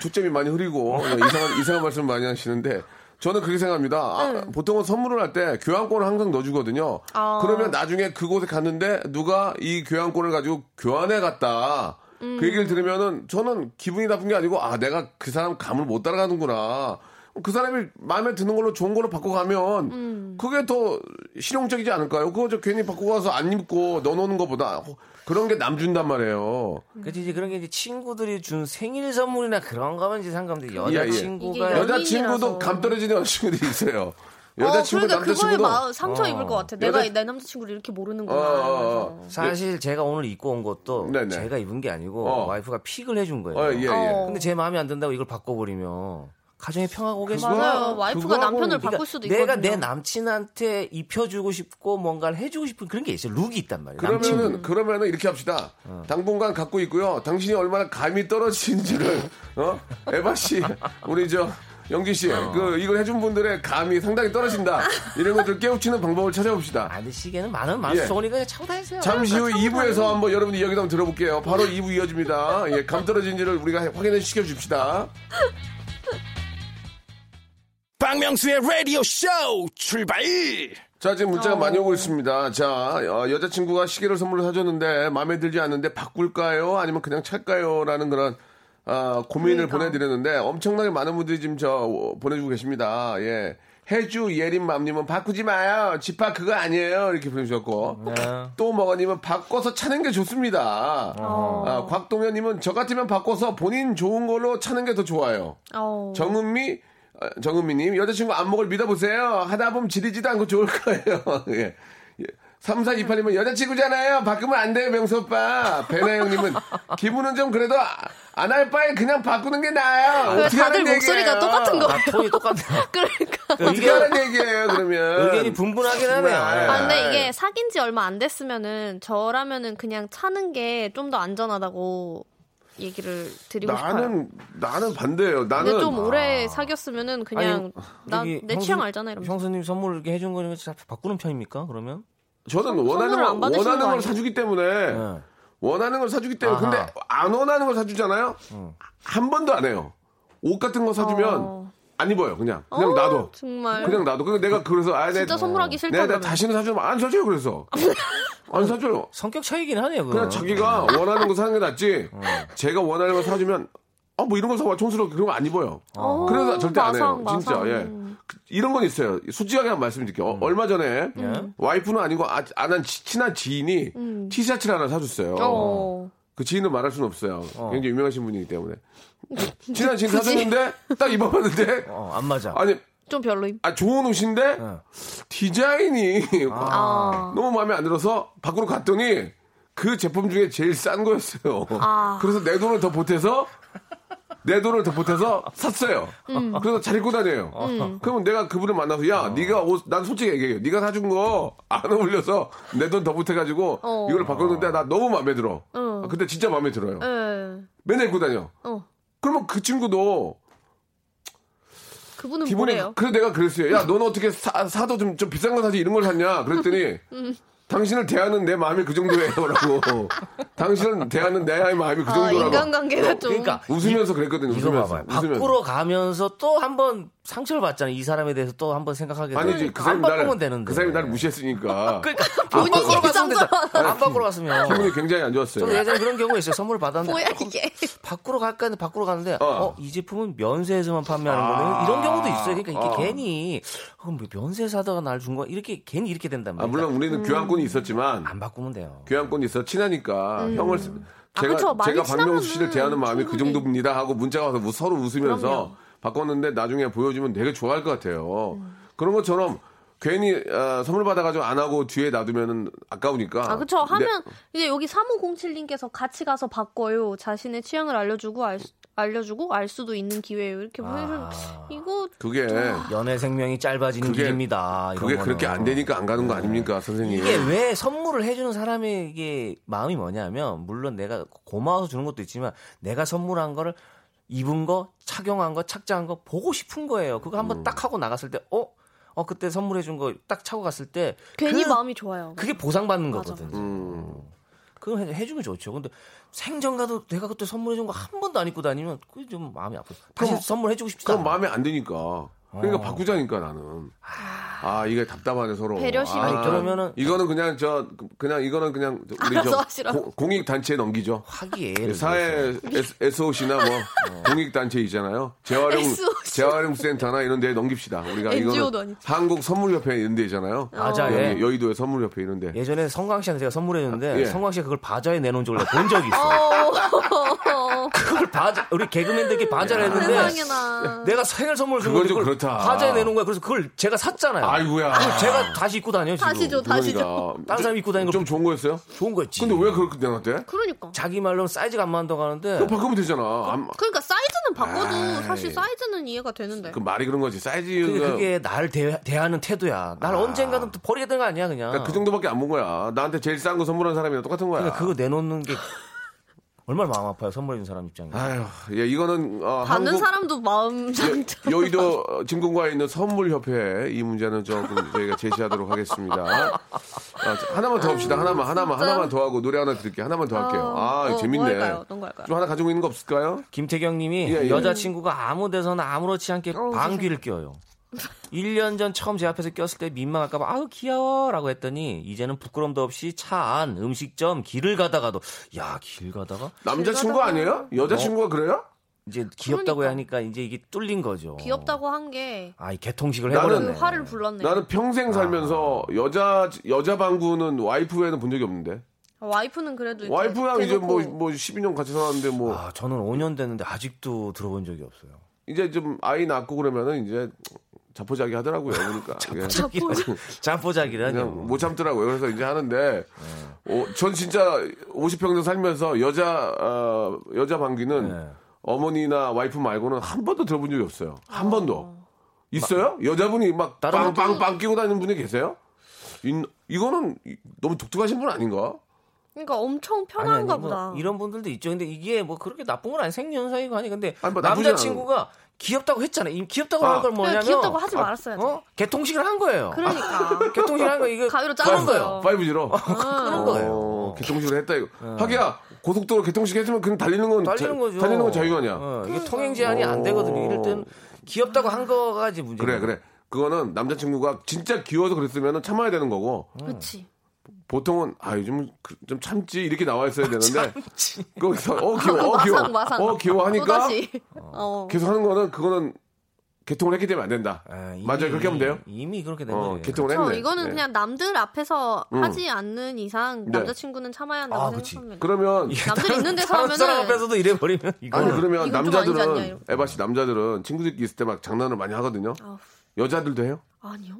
Speaker 1: 초점이 많이 흐리고 이상한 이상한 말씀 많이 하시는데 저는 그렇게 생각합니다. 아, 보통은 선물을 할 때 교환권을 항상 넣어주거든요.
Speaker 3: 아.
Speaker 1: 그러면 나중에 그곳에 갔는데 누가 이 교환권을 가지고 교환해 갔다. 그 얘기를 들으면은 저는 기분이 나쁜 게 아니고 아 내가 그 사람 감을 못 따라가는구나. 그 사람이 마음에 드는 걸로 좋은 걸로 바꿔가면 그게 더 실용적이지 않을까요? 그거 저 괜히 바꾸고 가서 안 입고 넣어놓는 것보다 그런 게 남 준단 말이에요.
Speaker 2: 그치 이제 그런 게 이제 친구들이 준 생일 선물이나 그런 거면 이제 상관없는데
Speaker 1: 예, 예.
Speaker 2: 여자 친구가
Speaker 3: 이게 여-
Speaker 1: 여자 친구도
Speaker 3: 연인이라서.
Speaker 1: 감 떨어지는 여자친구들이 있어요.
Speaker 3: 어,
Speaker 1: 여자친구,
Speaker 3: 그러니까 그거에
Speaker 1: 남자친구도
Speaker 3: 마음 상처 입을 것 같아. 내가
Speaker 1: 여자-
Speaker 3: 내 남자친구를 이렇게 모르는구나.
Speaker 1: 어, 어, 어.
Speaker 2: 사실 제가 오늘 입고 온 것도
Speaker 1: 네네.
Speaker 2: 제가 입은 게 아니고
Speaker 1: 어.
Speaker 2: 와이프가 픽을 해준 거예요.
Speaker 1: 어, 예, 예.
Speaker 3: 어.
Speaker 2: 근데 제 마음에 안 든다고 이걸 바꿔버리면 가정의 평화가 오겠어.
Speaker 3: 맞아요. 와이프가 남편을
Speaker 2: 그러니까
Speaker 3: 바꿀 수도 있거든요.
Speaker 2: 내가 내 남친한테 입혀주고 싶고 뭔가를 해주고 싶은 그런 게 있어요. 룩이 있단 말이에요.
Speaker 1: 그러면은 그러면은 이렇게 합시다. 당분간 갖고 있고요. 당신이 얼마나 감이 떨어지는지를 어 에바 씨, 우리 저 영진 씨, 그 이걸 해준 분들의 감이 상당히 떨어진다. 이런 것들 깨우치는 방법을 찾아봅시다.
Speaker 2: 아, 근데 시계는 많은 많은
Speaker 1: 예.
Speaker 2: 좋으니까 그냥 차고 다니세요.
Speaker 1: 잠시 후 2부에서 한번 여러분들 이야기 한번 들어볼게요. 바로 2부 이어집니다. 예, 감 떨어진지를 우리가 확인해 시켜 줍시다.
Speaker 4: 박명수의 라디오 쇼 출발
Speaker 1: 자, 지금 문자가 많이 오고 있습니다. 자, 어, 여자친구가 시계를 선물로 사줬는데 마음에 들지 않는데 바꿀까요? 아니면 그냥 찰까요? 라는 그런 아, 고민을
Speaker 3: 그러니까.
Speaker 1: 보내드렸는데 엄청나게 많은 분들이 지금 저 어, 보내주고 계십니다. 예. 해주 예린맘님은 바꾸지 마요. 집합 그거 아니에요. 이렇게 보내주셨고.
Speaker 2: 네.
Speaker 1: 또 먹어님은 바꿔서 차는 게 좋습니다. 아, 곽동현님은 저 같으면 바꿔서 본인 좋은 걸로 차는 게 더 좋아요.
Speaker 3: 어.
Speaker 1: 정은미 어, 정은미님 여자친구 안목을 믿어보세요. 하다 보면 지리지도 않고 좋을 거예요. 예. 3428님은 여자친구잖아요. 바꾸면 안 돼요, 명수 오빠. 배나영님은 기분은 좀 그래도 안 할 바에 그냥 바꾸는 게 나아요.
Speaker 3: 왜
Speaker 1: 어떻게
Speaker 3: 다들
Speaker 1: 하는
Speaker 3: 목소리가
Speaker 1: 얘기예요?
Speaker 3: 똑같은 거
Speaker 2: 아, 톤이 똑같네요.
Speaker 3: 그러니까.
Speaker 1: 어떻게 하는 얘기예요, 그러면?
Speaker 2: 의견이 분분하긴 하네요.
Speaker 3: 아, 근데
Speaker 1: 네.
Speaker 3: 이게 사귄 지 얼마 안 됐으면은 저라면은 그냥 차는 게 좀 더 안전하다고 얘기를 드리고 싶어요.
Speaker 1: 나는 나는 반대예요. 나는
Speaker 3: 근데 좀 오래 사귀었으면은 그냥 나
Speaker 2: 여기
Speaker 3: 내
Speaker 2: 형수-
Speaker 3: 취향 알잖아 이러면서.
Speaker 2: 형수님 선물 이렇게 해준 거는 자- 바꾸는 편입니까? 그러면?
Speaker 1: 저는 원하는 안걸 원하는
Speaker 3: 거
Speaker 1: 걸? 사주기 때문에
Speaker 2: 네.
Speaker 1: 원하는 걸 사주기 때문에
Speaker 2: 아하.
Speaker 1: 근데 안 원하는 걸 사주잖아요. 한 번도 안 해요. 옷 같은 거 사주면
Speaker 3: 어.
Speaker 1: 안 입어요. 그냥 그냥
Speaker 3: 어,
Speaker 1: 놔둬.
Speaker 3: 정말.
Speaker 1: 그냥 놔둬. 그래서 내가 그래서 아, 내,
Speaker 3: 진짜 선물하기 싫다
Speaker 1: 내가
Speaker 3: 그러면.
Speaker 1: 다시는 사주면 안 사줘요. 그래서 안 사줘요.
Speaker 2: 성격 차이긴 하네요.
Speaker 1: 그냥
Speaker 2: 그건.
Speaker 1: 자기가 원하는 거 사는 게 낫지. 제가 원하는 거 사주면 아 뭐 이런 거 사와 촌스럽게 그런 거 안 입어요.
Speaker 3: 어,
Speaker 1: 그래서 절대 안 해요.
Speaker 3: 마상,
Speaker 1: 진짜
Speaker 3: 마상.
Speaker 1: 예. 그- 이런 건 있어요. 솔직하게 한 말씀드릴게요. 어, 얼마 전에
Speaker 2: 예?
Speaker 1: 와이프는 아니고 아, 아는 치- 친한 지인이 티셔츠를 하나 사줬어요.
Speaker 3: 어.
Speaker 1: 그 지인은 말할 수는 없어요. 굉장히 유명하신 분이기 때문에. 친한 지인 사줬는데 딱 입어봤는데
Speaker 2: 어, 안 맞아.
Speaker 1: 아니
Speaker 3: 좀 별로임.
Speaker 1: 아 좋은 옷인데
Speaker 2: 어.
Speaker 1: 디자인이
Speaker 3: 아.
Speaker 1: 너무 마음에 안 들어서 밖으로 갔더니 그 제품 중에 제일 싼 거였어요.
Speaker 3: 아.
Speaker 1: 그래서 내 돈을 더 보태서 내 돈을 더 보태서 샀어요.
Speaker 3: 음.
Speaker 1: 그래서 잘 입고 다녀요. 그러면 내가 그분을 만나서 야, 네가 옷, 난 솔직히 얘기해요. 네가 사준 거 안 어울려서 내돈더 보태가지고
Speaker 3: 어.
Speaker 1: 이걸 바꿨는데 나 너무 마음에 들어.
Speaker 3: 어.
Speaker 1: 아, 근데 진짜 마음에 들어요.
Speaker 3: 예.
Speaker 1: 맨날 입고 다녀.
Speaker 3: 어.
Speaker 1: 그러면 그 친구도
Speaker 3: 그분은
Speaker 1: 기분이
Speaker 3: 뭐래요?
Speaker 1: 그래 내가 그랬어요. 야, 너는 어떻게 사, 사도 좀, 좀 비싼 거 사지 이런 걸 샀냐? 그랬더니
Speaker 3: 음.
Speaker 1: 당신을 대하는 내 마음이 그 정도예요라고. 당신을 대하는 내 마음이 그
Speaker 3: 아,
Speaker 1: 정도라고.
Speaker 3: 인간관계가 좀.
Speaker 2: 그러니까
Speaker 1: 웃으면서 그랬거든요. 웃으면서.
Speaker 2: 봐봐요.
Speaker 1: 웃으면서.
Speaker 2: 밖으로 가면서 또 한 번 상처를 받잖아요. 이 사람에 대해서 또 한 번 생각하게 되는.
Speaker 1: 아니지
Speaker 2: 그안
Speaker 1: 사람이 나를
Speaker 2: 되는데.
Speaker 1: 그 사람이 나를 무시했으니까
Speaker 2: 그러니까
Speaker 3: 본인이
Speaker 2: 안 바꾸러 갔으면.
Speaker 3: 상처받아.
Speaker 2: 안 바꾸러 갔으면.
Speaker 1: 기분이 굉장히 안 좋았어요.
Speaker 2: 저도 예전에 그런 경우가 있어요. 선물 받았는데
Speaker 3: 뭐야 이게?
Speaker 2: 밖으로 갈까 했는데 밖으로 가는데
Speaker 1: 어.
Speaker 2: 어, 이 제품은 면세에서만 판매하는 거네요. 이런 경우도 있어요. 그러니까 이게
Speaker 1: 어.
Speaker 2: 괜히 어, 뭐 면세 사다가 날 준거 이렇게 괜히 이렇게 된단
Speaker 1: 아,
Speaker 2: 말이에요.
Speaker 1: 물론 우리는 교환권이 있었지만
Speaker 2: 안 바꾸면 돼요.
Speaker 1: 교환권이 있어 친하니까 형을 쓰-
Speaker 3: 아,
Speaker 1: 제가
Speaker 3: 그쵸. 많이
Speaker 1: 제가 박명수 씨를 대하는 마음이 그
Speaker 3: 충분히.
Speaker 1: 정도입니다 하고 문자가 와서 우- 서로 웃으면서
Speaker 3: 그럼요.
Speaker 1: 바꿨는데 나중에 보여주면 되게 좋아할 것 같아요. 그런 것처럼 괜히 아, 선물 받아가지고 안 하고 뒤에 놔두면은 아까우니까.
Speaker 3: 아, 그쵸.
Speaker 1: 근데
Speaker 3: 하면, 이제 여기 3507님께서 같이 가서 바꿔요. 자신의 취향을 알려주고, 알, 수- 알려주고, 알 수도 있는 기회예요. 이렇게 보내주면, 이거,
Speaker 1: 그게
Speaker 2: 연애 생명이 짧아지는
Speaker 1: 그게-
Speaker 2: 길입니다.
Speaker 1: 그게
Speaker 2: 거는.
Speaker 1: 그렇게 안 되니까 안 가는 거 아닙니까, 선생님?
Speaker 2: 이게 왜 선물을 해주는 사람의 이게 마음이 뭐냐면 물론 내가 고마워서 주는 것도 있지만 내가 선물한 거를 입은 거 착용한 거 착장한 거 보고 싶은 거예요. 그거 한번
Speaker 1: 음.
Speaker 2: 딱 하고 나갔을 때 어? 어 그때 선물해 준 거 딱 차고 갔을 때
Speaker 3: 괜히
Speaker 2: 그-
Speaker 3: 마음이 좋아요.
Speaker 2: 그게 보상받는
Speaker 3: 맞아,
Speaker 2: 거거든.
Speaker 1: 음.
Speaker 2: 그거 해- 해주면 좋죠. 근데 생전 가도 내가 그때 선물해 준 거 한 번도 안 입고 다니면 그게 좀 마음이 아프죠. 다시
Speaker 1: 그럼-
Speaker 2: 선물해 주고 싶지
Speaker 1: 그럼
Speaker 2: 않아.
Speaker 1: 마음에 안 드니까. 그러니까
Speaker 2: 어.
Speaker 1: 바꾸자니까 나는. 아 이게 답답하네 서로.
Speaker 3: 배려심이
Speaker 1: 아,
Speaker 2: 있죠. 그러면은-
Speaker 1: 이거는 그냥 저 그냥 이거는 그냥 저- 우리 저 공익 단체에 넘기죠.
Speaker 2: 하기에
Speaker 1: 그 사회 SOC나 뭐 공익 단체 있잖아요. 재활용
Speaker 3: SOC.
Speaker 1: 재활용 센터나 이런 데에 넘깁시다. 우리가 이거는
Speaker 3: 아니지.
Speaker 1: 한국 선물협회 이런 데 있잖아요.
Speaker 2: 맞아요.
Speaker 1: 여기 여의도의 선물협회 이런 데.
Speaker 2: 예전에 성광 씨한테 제가 선물해줬는데
Speaker 1: 예.
Speaker 2: 성광 씨가 그걸 바자에 내놓은 적을 내가 본 적이 있어.
Speaker 3: 어,
Speaker 2: 그걸 바자 우리 개그맨들끼리 바자를 했는데
Speaker 3: 세상에나.
Speaker 2: 내가 생일 선물 준
Speaker 1: 그건 걸좀
Speaker 2: 그걸
Speaker 1: 그렇다.
Speaker 2: 바자에 내놓은 거야. 그래서 그걸 제가 샀잖아요.
Speaker 1: 아이고야.
Speaker 2: 그걸 제가 다시 입고 다녀 지금.
Speaker 3: 다시 줘, 다시 줘.
Speaker 1: 그러니까
Speaker 2: 다른 사람 입고 다니는
Speaker 1: 거좀 좋은 거였어요?
Speaker 2: 좋은 거였지.
Speaker 1: 근데 왜 그렇게 내놨대?
Speaker 3: 그러니까.
Speaker 2: 자기 말로는 사이즈가 안 맞는다고 하는데
Speaker 1: 그거 바꾸면 되잖아. 안-
Speaker 3: 그러니까 사이즈는 바꿔도
Speaker 1: 아이.
Speaker 3: 사실 사이즈는 이해가 되는데.
Speaker 1: 그 말이 그런 거지.
Speaker 2: 그게,
Speaker 1: 사이즈가
Speaker 2: 그게 나를 대, 대하는 태도야. 날 언젠가는 또 버리게 되는 거 아니야 그냥.
Speaker 1: 그러니까 그 정도밖에 안 본 거야. 나한테 제일 싼 거 선물한 사람이랑 똑같은 거야.
Speaker 2: 그러니까 그거 내놓는 게 얼마나 마음 아파요 선물해 준 사람 입장에.
Speaker 1: 아유, 예, 이거는 어,
Speaker 3: 받는
Speaker 1: 한국
Speaker 3: 사람도 마음 상처.
Speaker 1: 여, 여의도 진공과에 있는 선물협회 이 문제는 조금 저희가 제시하도록 하겠습니다. 아, 자, 하나만 더 합시다. 하나만, 하나만? 하나만 더 하고 노래 하나 들을게요. 하나만 더 할게요. 아,
Speaker 3: 어,
Speaker 1: 재밌네.
Speaker 3: 뭐 할까요? 어떤 거 할까요?
Speaker 1: 좀 하나 가지고 있는 거 없을까요?
Speaker 2: 김태경님이
Speaker 1: 예, 예.
Speaker 2: 여자친구가 아무 데서나 아무렇지 않게
Speaker 3: 어우,
Speaker 2: 방귀를 껴요. 1년 전 처음 제 앞에서 꼈을 때 민망할까봐 아우 귀여워라고 했더니 이제는 부끄럼도 없이 차 안 음식점 길을 가다가도 야 길 가다가
Speaker 1: 남자친구
Speaker 3: 가다가-
Speaker 1: 아니에요? 여자친구가 그래요?
Speaker 2: 이제 귀엽다고
Speaker 3: 그러니까.
Speaker 2: 하니까 이제 이게 뚫린 거죠.
Speaker 3: 귀엽다고 한게그
Speaker 2: 아, 이 개통식을
Speaker 1: 나는-
Speaker 2: 해버렸네.
Speaker 3: 화를 불렀네.
Speaker 1: 나는 평생 살면서 여자, 여자 방구는 와이프 외에는 본 적이 없는데.
Speaker 3: 와이프는 그래도 이제
Speaker 1: 와이프랑 이제 뭐, 뭐 12년 같이 살았는데 뭐,
Speaker 2: 아, 저는 5년 됐는데 아직도 들어본 적이 없어요.
Speaker 1: 이제 좀 아이 낳고 그러면은 이제 자포자기 하더라고요. 그러니까. 예.
Speaker 2: 잠포자기라뇨.
Speaker 1: 그냥 못 참더라고요. 그래서 이제 하는데, 어, 전 진짜 50평생 살면서 여자, 어, 여자 방귀는
Speaker 2: 네.
Speaker 1: 어머니나 와이프 말고는 한 번도 들어본 적이 없어요. 한 번도. 있어요? 여자분이 막
Speaker 2: 다른
Speaker 1: 빵빵빵 끼고 다니는 분이 계세요? 이, 이거는 너무 독특하신 분 아닌가?
Speaker 3: 그러니까 엄청 편한가
Speaker 2: 아니, 뭐
Speaker 3: 보다.
Speaker 2: 이런 분들도 있죠. 근데 이게 뭐 그렇게 나쁜 건 아니 생년사이가 아니 근데
Speaker 1: 아니, 뭐
Speaker 2: 남자친구가 귀엽다고 했잖아요. 이 귀엽다고
Speaker 1: 아.
Speaker 2: 하는 걸 뭐냐면
Speaker 3: 귀엽다고 하지 말았어야지.
Speaker 2: 어? 개통식을 한 거예요.
Speaker 3: 그러니까
Speaker 2: 개통식을 한 거 이거
Speaker 3: 가위로 자른
Speaker 2: 거예요.
Speaker 3: 거예요.
Speaker 1: 5G로.
Speaker 2: 그런 거예요.
Speaker 1: 어, 개통식을 했다 이거. 하기야 고속도로 개통식 했으면 그냥 달리는 건
Speaker 2: 달리는
Speaker 1: 자-
Speaker 2: 거죠.
Speaker 1: 달리는 건 자유 아니야.
Speaker 2: 어, 이게 통행 제한이 안 되거든요. 이럴 땐 귀엽다고 한 거가 이제 문제.
Speaker 1: 그래 그래. 그거는 남자친구가 진짜 귀여워서 그랬으면 참아야 되는 거고
Speaker 3: 그렇지.
Speaker 1: 보통은 아 요즘 그- 좀 참지 이렇게 나와 있어야 되는데 거기서 어 귀여워 어 귀여워
Speaker 3: 마상 마상.
Speaker 1: 어 귀여워 하니까
Speaker 3: 또다시. 어.
Speaker 1: 계속 하는 거는 그거는 개통을 했기 때문에 안 된다.
Speaker 2: 아, 이미-
Speaker 1: 맞아요. 그렇게 하면 돼요.
Speaker 2: 이미 그렇게 된
Speaker 1: 어,
Speaker 2: 거예요.
Speaker 1: 개통을
Speaker 3: 저
Speaker 1: 했네.
Speaker 3: 이거는
Speaker 1: 네.
Speaker 3: 그냥 남들 앞에서
Speaker 1: 음.
Speaker 3: 하지 않는 이상
Speaker 1: 네.
Speaker 3: 남자친구는 참아야 한다고
Speaker 2: 아.
Speaker 3: 생각합니다.
Speaker 1: 그러면
Speaker 3: 남들 있는 데서
Speaker 2: 다른 사람
Speaker 3: 하면은
Speaker 2: 앞에서도 이래 버리면 이거
Speaker 1: 아니 그러면 남자들은. 에바 씨 남자들은 친구들끼리 있을 때 막 장난을 많이 하거든요.
Speaker 3: 아우,
Speaker 1: 여자들도 해요?
Speaker 3: 아니요.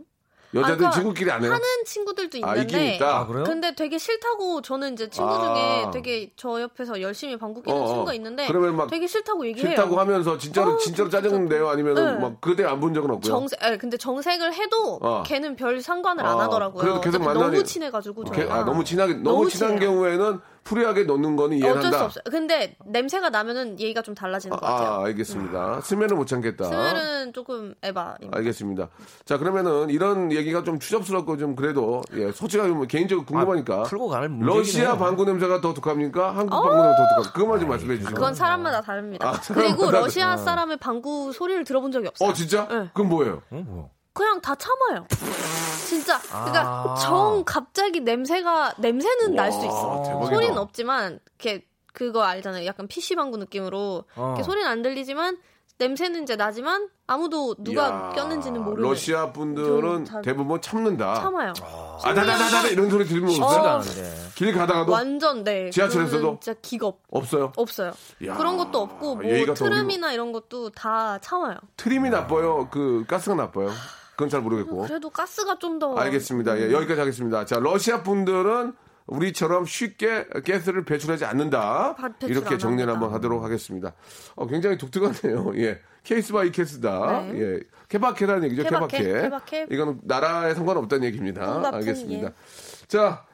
Speaker 1: 여자들
Speaker 3: 그러니까
Speaker 1: 친구끼리 안 해요?
Speaker 3: 하는 친구들도
Speaker 1: 아, 있긴
Speaker 3: 있는데
Speaker 1: 있다.
Speaker 2: 아, 그래요?
Speaker 3: 근데 되게 싫다고 저는 이제 친구
Speaker 1: 아.
Speaker 3: 중에 되게 저 옆에서 열심히 방구 끼는
Speaker 1: 어, 어.
Speaker 3: 친구가 있는데
Speaker 1: 그러면 막
Speaker 3: 되게 싫다고 얘기해요.
Speaker 1: 싫다고 하면서 진짜로
Speaker 3: 어,
Speaker 1: 진짜로
Speaker 3: 진짜
Speaker 1: 짜증내요? 아니면은
Speaker 3: 네.
Speaker 1: 막 그때 안 본 적은 없고요.
Speaker 3: 정색, 예, 근데 정색을 해도
Speaker 1: 어.
Speaker 3: 걔는 별 상관을 안
Speaker 1: 어,
Speaker 3: 하더라고요.
Speaker 1: 그래도 계속 만나니-
Speaker 3: 너무 친해 가지고
Speaker 1: 게-
Speaker 3: 저희가
Speaker 1: 아, 너무 친하게 너무,
Speaker 3: 너무
Speaker 1: 친한
Speaker 3: 친해요.
Speaker 1: 경우에는 free하게 넣는 거는 이해한다.
Speaker 3: 어쩔 수 없어요. 근데 냄새가 나면은 예의가 좀 달라지는 것 같아요.
Speaker 1: 아, 알겠습니다. smell은 못 참겠다.
Speaker 3: smell은 조금 에바.
Speaker 1: 알겠습니다. 자, 그러면은 이런 얘기가 좀 추접스럽고 좀 그래도 예, 솔직하게 뭐 개인적으로 궁금하니까
Speaker 2: 아, 풀고 가는
Speaker 1: 러시아. 방구 냄새가 더 독합니까? 한국 방구 냄새가 더 독합니까? 그것만 좀 말씀해 주세요.
Speaker 3: 그건 사람마다 다릅니다.
Speaker 1: 아,
Speaker 3: 그리고
Speaker 1: 사람마다
Speaker 3: 러시아 사람의 방구 소리를 들어본 적이 없어요.
Speaker 1: 어, 진짜?
Speaker 3: 네.
Speaker 1: 그건 뭐예요?
Speaker 2: 응, 뭐야?
Speaker 3: 그냥 다 참아요. 진짜. 그러니까
Speaker 2: 아.
Speaker 3: 정 갑자기 냄새가 냄새는 날수
Speaker 1: 와,
Speaker 3: 있어.
Speaker 1: 대박이다.
Speaker 3: 소리는 없지만 이렇게 그거 알잖아요. 약간 PC 방구 느낌으로
Speaker 2: 어.
Speaker 3: 이렇게 소리는 안 들리지만 냄새는 이제 나지만 아무도 누가 꼈는지는 모르는.
Speaker 1: 러시아 분들은
Speaker 3: 좀 잘-
Speaker 1: 대부분 참는다.
Speaker 3: 참아요.
Speaker 1: 아, 다다다다 이런 소리 들으면 없어요?
Speaker 2: 않은데.
Speaker 1: 길 가다가도
Speaker 3: 완전 네.
Speaker 1: 지하철에서도?
Speaker 3: 진짜 기겁
Speaker 1: 없어요.
Speaker 3: 없어요.
Speaker 1: 야,
Speaker 3: 그런 것도 없고 뭐 트름이나 이런 것도 다 참아요.
Speaker 1: 트림이 나빠요. 그 가스가 나빠요. 그건 잘 모르겠고.
Speaker 3: 그래도 가스가 좀 더
Speaker 1: 알겠습니다. 예, 여기까지 하겠습니다. 자, 러시아 분들은 우리처럼 쉽게 가스를 배출하지 않는다.
Speaker 3: 바- 배출
Speaker 1: 이렇게
Speaker 3: 안
Speaker 1: 정리를. 한번 하도록 하겠습니다. 어, 굉장히 독특하네요. 예. case by case다.
Speaker 3: 네.
Speaker 1: 예. 케바케라는 얘기죠. 케바케.
Speaker 3: 케바케, 케바케.
Speaker 1: 이거는 나라에 상관없다는 얘기입니다.
Speaker 3: 똥
Speaker 1: 알겠습니다.
Speaker 3: 예.
Speaker 1: 자,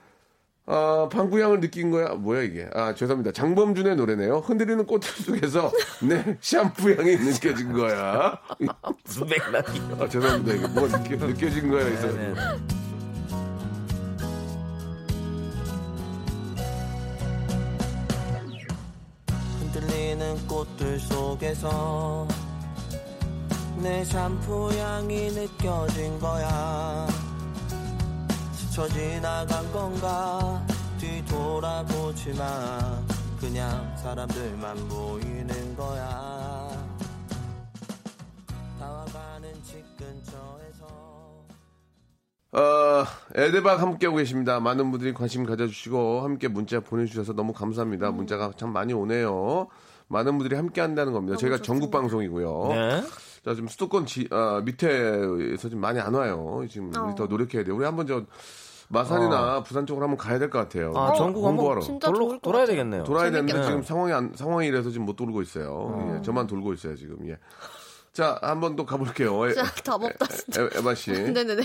Speaker 1: 어, 방구향을 느낀 거야. 뭐야 이게? 아, 죄송합니다. 장범준의 노래네요. 흔들리는 꽃들 속에서 내 샴푸 향이 느껴진 거야.
Speaker 2: 무슨 맥락이요?
Speaker 1: 아, 죄송합니다. 이게 뭐 느껴, 느껴진 거야. 그래서
Speaker 2: 네, 네.
Speaker 5: 흔들리는 꽃들 속에서 내 샴푸 향이 느껴진 거야 스쳐 지나간 건가 뒤돌아보지 마 그냥 사람들만 보이는 거야 다와가는 집 근처에서
Speaker 1: 어, 에드박 함께하고 계십니다. 많은 분들이 관심 가져주시고 함께 문자 보내주셔서 너무 감사합니다. 문자가 참 많이 오네요. 많은 분들이 함께 한다는 겁니다. 저희가 전국 방송이고요.
Speaker 2: 네.
Speaker 1: 자, 지금 수도권 지, 아, 밑에서 지금 많이 안 와요. 지금 우리
Speaker 3: 어.
Speaker 1: 더 노력해야 돼요. 우리 한번 저 마산이나 부산 쪽으로 한번 가야 될 것 같아요.
Speaker 2: 아, 전국
Speaker 1: 홍보하러.
Speaker 2: 한번
Speaker 3: 진짜
Speaker 2: 돌로, 돌아야
Speaker 3: 같아요.
Speaker 2: 되겠네요.
Speaker 1: 돌아야 되는데
Speaker 3: 재밌겠다.
Speaker 1: 지금 상황이 안, 상황이 이래서 지금 못 돌고 있어요. 예, 저만 돌고 있어요, 지금. 예. 자, 한번 또 가볼게요. 에,
Speaker 3: 진짜 답 없다 진짜.
Speaker 1: 에, 에바 씨.
Speaker 3: 네네네.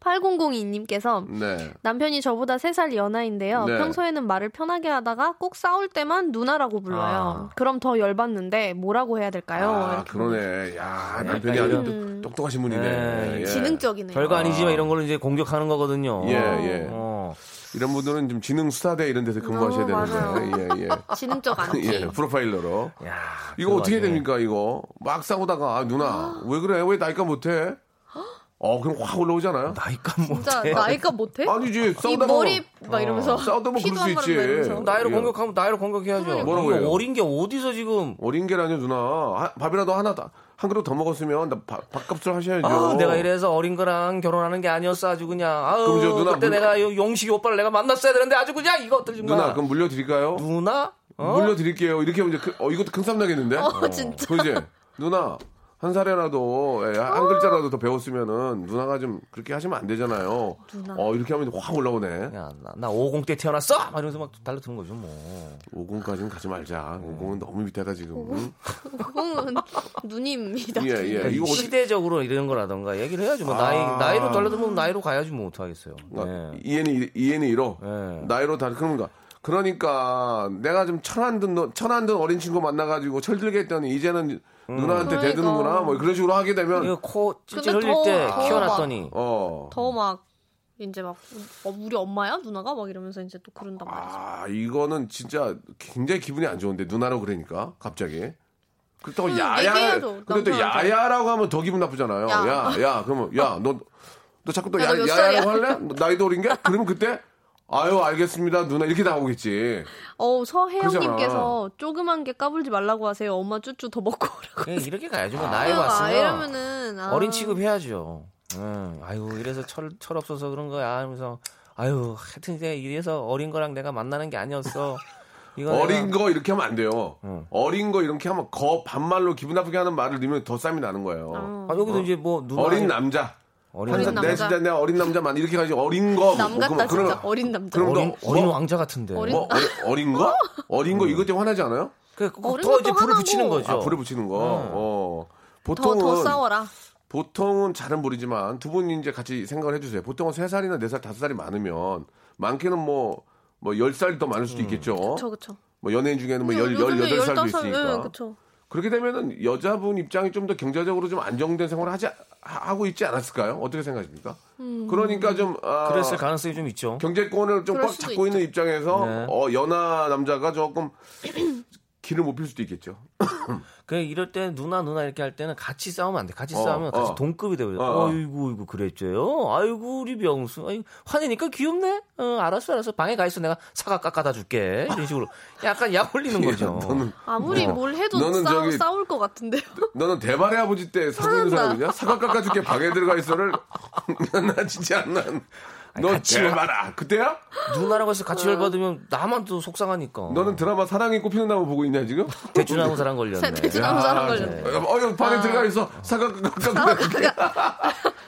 Speaker 3: 8002님께서
Speaker 1: 네.
Speaker 3: 남편이 저보다 3살 연하인데요.
Speaker 1: 네.
Speaker 3: 평소에는 말을 편하게 하다가 꼭 싸울 때만 누나라고 불러요. 그럼 더 열받는데 뭐라고 해야 될까요?
Speaker 1: 아,
Speaker 3: 이렇게
Speaker 1: 그러네. 야, 남편이
Speaker 2: 약간
Speaker 1: 아주 똑- 똑똑하신 분이네.
Speaker 2: 네.
Speaker 1: 예.
Speaker 3: 지능적이네요.
Speaker 2: 별거 아니지만 이런 걸로 이제 공격하는 거거든요.
Speaker 1: 예, 예.
Speaker 2: 어.
Speaker 1: 이런 분들은 좀 지능 수사대 이런 데서 근무하셔야
Speaker 3: 어.
Speaker 1: 되는데. 예, 예.
Speaker 3: 지능적 안티.
Speaker 1: 예, 프로파일러로.
Speaker 2: 야,
Speaker 1: 이거
Speaker 2: 그
Speaker 1: 어떻게. 됩니까, 이거? 막 싸우다가, 아, 누나, 왜 그래? 왜 나이가 못해? 어, 그럼 확 올라오잖아요?
Speaker 3: 진짜
Speaker 2: 못해.
Speaker 3: 나이가 못해?
Speaker 1: 아니지,
Speaker 3: 이
Speaker 1: 싸우다가.
Speaker 3: 머리 막 이러면서
Speaker 1: 어, 싸우다 보면
Speaker 3: 피도
Speaker 1: 그럴 수 있지.
Speaker 2: 나이로
Speaker 1: 예.
Speaker 2: 공격하면 나이로 공격해야죠.
Speaker 1: 뭐라고
Speaker 2: 이거
Speaker 1: 해요?
Speaker 2: 어린 게 어디서 지금
Speaker 1: 어린 게라뇨, 누나. 하- 밥이라도 하나, 더- 한 그릇 더 먹었으면 나 밥, 밥값을 하셔야죠.
Speaker 2: 아, 내가 이래서 어린 거랑 결혼하는 게 아니었어 아주 그냥 아유
Speaker 1: 그럼 저 누나
Speaker 2: 그때
Speaker 1: 물-
Speaker 2: 내가 요 용식이 오빠를 내가 만났어야 되는데 아주 그냥 이것들 정말
Speaker 1: 누나, 그럼 물려드릴까요?
Speaker 2: 누나? 어?
Speaker 1: 물려드릴게요. 이렇게 하면 이제, 그- 어, 이것도 큰 싸움 나겠는데?
Speaker 3: 어, 진짜.
Speaker 1: 그지? 누나, 한 살이라도, 예, 한 글자라도 더 배웠으면은, 누나가 좀 그렇게 하시면 안 되잖아요.
Speaker 3: 누나.
Speaker 1: 어, 이렇게 하면 확 올라오네.
Speaker 2: 야, 나, 나 50때 태어났어! 막 이러면서 막 달라드는 거죠, 뭐.
Speaker 1: 50까지는 가지 말자. 50은 너무 밑에다 지금. 응?
Speaker 3: 그거는 누님입니다.
Speaker 1: 예, 예. 이거 어떻게,
Speaker 2: 시대적으로 이런 거라던가 얘기를 해야죠. 뭐,
Speaker 1: 아.
Speaker 2: 나이, 나이로 달라들면 나이로 가야지 뭐, 어떡하겠어요.
Speaker 1: 아,
Speaker 2: 네.
Speaker 1: 이해는, 이해는 이로.
Speaker 2: 네.
Speaker 1: 나이로 다, 그런가. 그러니까, 내가 좀 천안 든, 너- 천안 든 어린 친구 만나가지고 철들게 했더니, 이제는 누나한테
Speaker 3: 그러니까.
Speaker 1: 대드는구나. 뭐 그런 식으로 하게 되면,
Speaker 2: 코 찔찔
Speaker 3: 근데
Speaker 2: 흘릴
Speaker 3: 더-
Speaker 2: 때
Speaker 3: 더
Speaker 2: 키워놨더니.
Speaker 1: 어.
Speaker 3: 더막 이제 막 어, 우리 엄마야 누나가 막 이러면서 이제 또 그런단 말이죠.
Speaker 1: 아, 이거는 진짜 굉장히 기분이 안 좋은데, 누나라고 그러니까, 갑자기. 그렇다고
Speaker 3: 음,
Speaker 1: 야야.
Speaker 3: 얘기해야죠,
Speaker 1: 근데 또. 야야라고 하면 더 기분 나쁘잖아요.
Speaker 3: 야.
Speaker 1: 야, 야, 그러면, 야, 너, 너 자꾸 또
Speaker 3: 야,
Speaker 1: 야야라고? 할래? 너 나이도 어린 게? 그러면 그때, 아유 알겠습니다 누나 이렇게 나오겠지.
Speaker 3: 어 서혜영님께서. 조그만 게 까불지 말라고 하세요. 엄마 쭈쭈 더 먹고 오라고.
Speaker 2: 그냥 이렇게 가야죠. 뭐 나이
Speaker 3: 아,
Speaker 2: 왔으면
Speaker 3: 이러면은 아.
Speaker 2: 어린 취급 해야죠. 응. 아유 이래서 철, 철 없어서 그런 거야 하면서 아유 하여튼 이제 이래서 어린 거랑 내가 만나는 게 아니었어. 이거
Speaker 1: 어린
Speaker 2: 내가-
Speaker 1: 거 이렇게 하면 안 돼요.
Speaker 2: 응.
Speaker 1: 어린 거 이렇게 하면 거 반말로 기분 나쁘게 하는 말을 넣으면 더 쌈이 나는 거예요.
Speaker 3: 어.
Speaker 2: 아, 여기도 이제 뭐 누나
Speaker 1: 어린 남자.
Speaker 2: 어린
Speaker 3: 어린
Speaker 1: 항상 내
Speaker 3: 남자.
Speaker 1: 진짜 내가 어린 남자만 이렇게 가지 어린 거. 남뭐
Speaker 3: 같다
Speaker 1: 그런-
Speaker 3: 진짜 어린 남자.
Speaker 1: 그럼
Speaker 2: 어린,
Speaker 1: 너
Speaker 2: 어린
Speaker 1: 뭐-
Speaker 2: 왕자 같은데.
Speaker 3: 어린-
Speaker 1: 뭐 어린, 어린 거? 어린 거 이것 때문에 화나지 않아요?
Speaker 2: 그, 그,
Speaker 3: 어린
Speaker 2: 더
Speaker 3: 것도
Speaker 2: 이제 불을. 붙이는 거죠.
Speaker 1: 아 불에 붙이는 거.
Speaker 2: 응.
Speaker 1: 어.
Speaker 3: 더
Speaker 1: 보통은
Speaker 3: 더 싸워라.
Speaker 1: 보통은 잘은 모르지만 두 분이 이제 같이 생각을 해주세요. 보통은 세 살이나 네 살, 다섯 살이 많으면 많게는 뭐 뭐열살더 많을 수도 있겠죠.
Speaker 3: 그쵸 그쵸.
Speaker 1: 뭐 연예인 중에는 뭐 열,
Speaker 3: 요즘에
Speaker 1: 열여덟 살도
Speaker 3: 15살,
Speaker 1: 있으니까.
Speaker 3: 예, 그쵸.
Speaker 1: 그렇게 되면은 여자분 입장이 좀 더 경제적으로 좀 안정된 생활을 하지 하- 하고 있지 않았을까요? 어떻게 생각하십니까?
Speaker 3: 음.
Speaker 1: 그러니까 좀 아,
Speaker 2: 그랬을 가능성이 좀 있죠.
Speaker 1: 경제권을 좀 꽉 잡고 있는 입장에서
Speaker 2: 네.
Speaker 1: 어, 연하 남자가 조금 길을 못필 수도 있겠죠.
Speaker 2: 그 이럴 때 누나 누나 이렇게 할 때는 같이 싸우면 안 돼. 같이
Speaker 1: 어,
Speaker 2: 싸우면 같이
Speaker 1: 어.
Speaker 2: 동급이 되거든요.
Speaker 1: 어, 어.
Speaker 2: 아이고 이거 그랬죠요. 아이고 우리 명수. 아이 화내니까 귀엽네. 어, 알았어 알았어. 방에 가 있어. 내가 사과 깎아다 줄게. 이런 식으로 약간 약 올리는 거죠.
Speaker 1: 너는
Speaker 3: 아무리
Speaker 1: 어.
Speaker 3: 뭘 해도
Speaker 1: 너는
Speaker 3: 싸우,
Speaker 1: 저기-
Speaker 3: 싸울 것 같은데요.
Speaker 1: 너는 대발의 아버지 때
Speaker 3: 화난다.
Speaker 1: 사람이냐? 사과 깎아줄게 방에 들어가 있어를 나 진짜 안 난. 너
Speaker 2: 같이
Speaker 1: 대발아 그때야?
Speaker 2: 누나라고 해서 같이 열받으면 나만 또 속상하니까.
Speaker 1: 너는 드라마 사랑이 꽃피는 나무 보고 있냐 지금?
Speaker 2: 대추나무 사랑 걸렸네.
Speaker 3: 대추나무 사랑 걸렸네.
Speaker 1: 어, 여 방에 들어가 있어 사과 깎아줄게.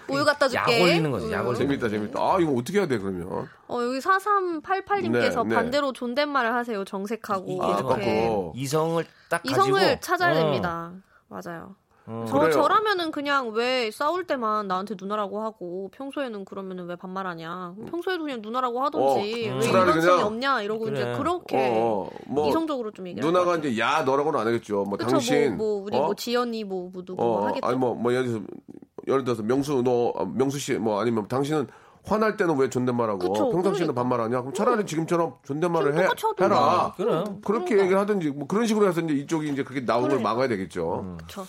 Speaker 3: 우유 갖다 줄게.
Speaker 2: 약 올리는 거지. 약 올리는
Speaker 1: 재밌다 재밌다. 아 이거 어떻게 해야 돼 그러면?
Speaker 3: 어, 여기 4388님께서
Speaker 1: 네, 네.
Speaker 3: 반대로 존댓말을 하세요. 정색하고.
Speaker 1: 아,
Speaker 3: 이렇게.
Speaker 2: 이성을 딱
Speaker 3: 이성을
Speaker 2: 가지고
Speaker 3: 찾아야
Speaker 2: 어.
Speaker 3: 됩니다. 맞아요. 저,
Speaker 1: 그래요.
Speaker 3: 저라면은 그냥 왜 싸울 때만 나한테 누나라고 하고 평소에는 그러면은 왜 반말하냐. 평소에도 그냥 누나라고 하던지
Speaker 1: 어,
Speaker 3: 왜
Speaker 1: 차라리
Speaker 3: 인간성이
Speaker 1: 그냥-
Speaker 3: 없냐 이러고
Speaker 2: 그래.
Speaker 3: 이제 그렇게
Speaker 1: 어, 어, 뭐
Speaker 3: 이성적으로 좀 얘기를
Speaker 1: 누나가. 이제 야 너라고는 안 하겠죠. 뭐
Speaker 3: 그쵸,
Speaker 1: 당신
Speaker 3: 뭐, 뭐 우리
Speaker 1: 어?
Speaker 3: 뭐 지연이 뭐, 뭐 누구
Speaker 1: 어,
Speaker 3: 뭐 하겠죠.
Speaker 1: 아니 뭐, 뭐 예를 들어서 예를 들어서 명수 너 어, 명수 씨 뭐 아니면 당신은 화날 때는 왜 존댓말하고
Speaker 3: 그쵸,
Speaker 1: 평상시에는
Speaker 3: 그러니까.
Speaker 1: 반말하냐? 그럼 차라리 지금처럼 존댓말을 해. 해라.
Speaker 2: 그래.
Speaker 1: 그렇게 얘기를 하든지 뭐 그런 식으로 해서 이제 이쪽이 이제 그렇게 나오는 걸
Speaker 3: 그러니까.
Speaker 1: 막아야 되겠죠.
Speaker 2: 음.
Speaker 3: 그쵸.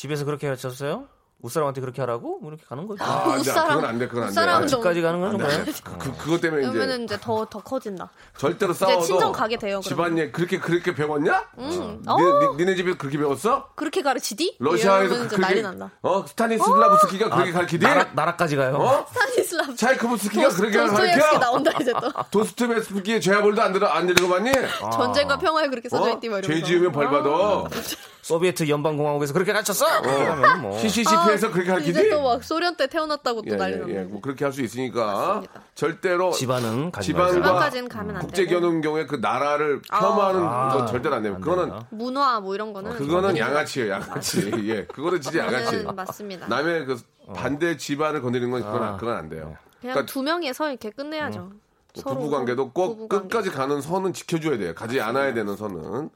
Speaker 2: 집에서 그렇게 가르쳤어요? 웃사람한테 그렇게 하라고? 뭐 이렇게 가는 거죠.
Speaker 1: 아, 근데
Speaker 3: 웃사람-
Speaker 1: 그건 안 돼, 그건 안 돼. 아,
Speaker 3: 좀-
Speaker 2: 집까지 가는 건?
Speaker 1: 안 돼. 그, 그, 그것 때문에 이제
Speaker 3: 그러면은 이제 더 더 커진다.
Speaker 1: 절대로 싸워도
Speaker 3: 친정 가게 돼요. 그러면.
Speaker 1: 집안일 그렇게 그렇게 배웠냐?
Speaker 3: 음.
Speaker 1: 어.
Speaker 3: 어,
Speaker 1: 니, 네 집에 그렇게 배웠어?
Speaker 3: 그렇게 가르치디?
Speaker 1: 러시아에서 그렇게
Speaker 3: 난리 난다.
Speaker 1: 어 스타니슬라브스키가 그렇게 가르치디?
Speaker 2: 나라, 나라 까지 가요.
Speaker 1: 어?
Speaker 3: 스타니슬라브
Speaker 1: 차이코프스키가 그렇게 가르쳐?
Speaker 3: 나온다 이제 또
Speaker 1: 도스토옙스키의 죄와 벌도 안 들어 안 읽어봤니?
Speaker 3: 전쟁과 평화에 그렇게 써져 있디 뭐
Speaker 1: 어?
Speaker 3: 이러면서.
Speaker 1: 죄 지으면 벌 받아.
Speaker 2: 소비에트 연방공화국에서 그렇게 가르쳤어? 그러 면 뭐.
Speaker 1: CCCP에서 그렇게?
Speaker 3: 아, 이제 또 막 소련 때 태어났다고 또
Speaker 1: 예,
Speaker 3: 난리
Speaker 1: 예,
Speaker 3: 났네.
Speaker 1: 예. 뭐 그렇게 할 수 있으니까
Speaker 3: 맞습니다.
Speaker 1: 절대로
Speaker 2: 집안은 가지
Speaker 1: 집안과
Speaker 2: 말자.
Speaker 3: 집안까지는 가면 안 되고
Speaker 1: 국제결혼 경우에 그 나라를 폄하하는 건 절대로 안 됩니다. 그거는
Speaker 2: 됩니다.
Speaker 3: 문화 뭐 이런 거는
Speaker 1: 그거는 양아치예요, 양아치. 예, 그거는 진짜 양아치.
Speaker 3: 맞습니다.
Speaker 1: 남의 그 반대 집안을 건드리는 건 그건,
Speaker 2: 아.
Speaker 1: 그건 안 돼요.
Speaker 3: 그냥
Speaker 1: 그러니까
Speaker 3: 두 명이서 이렇게 끝내야죠. 서로
Speaker 1: 부부 관계도 꼭
Speaker 3: 부부관계.
Speaker 1: 끝까지 가는 선은 지켜줘야 돼요. 가지 않아야 되는 선은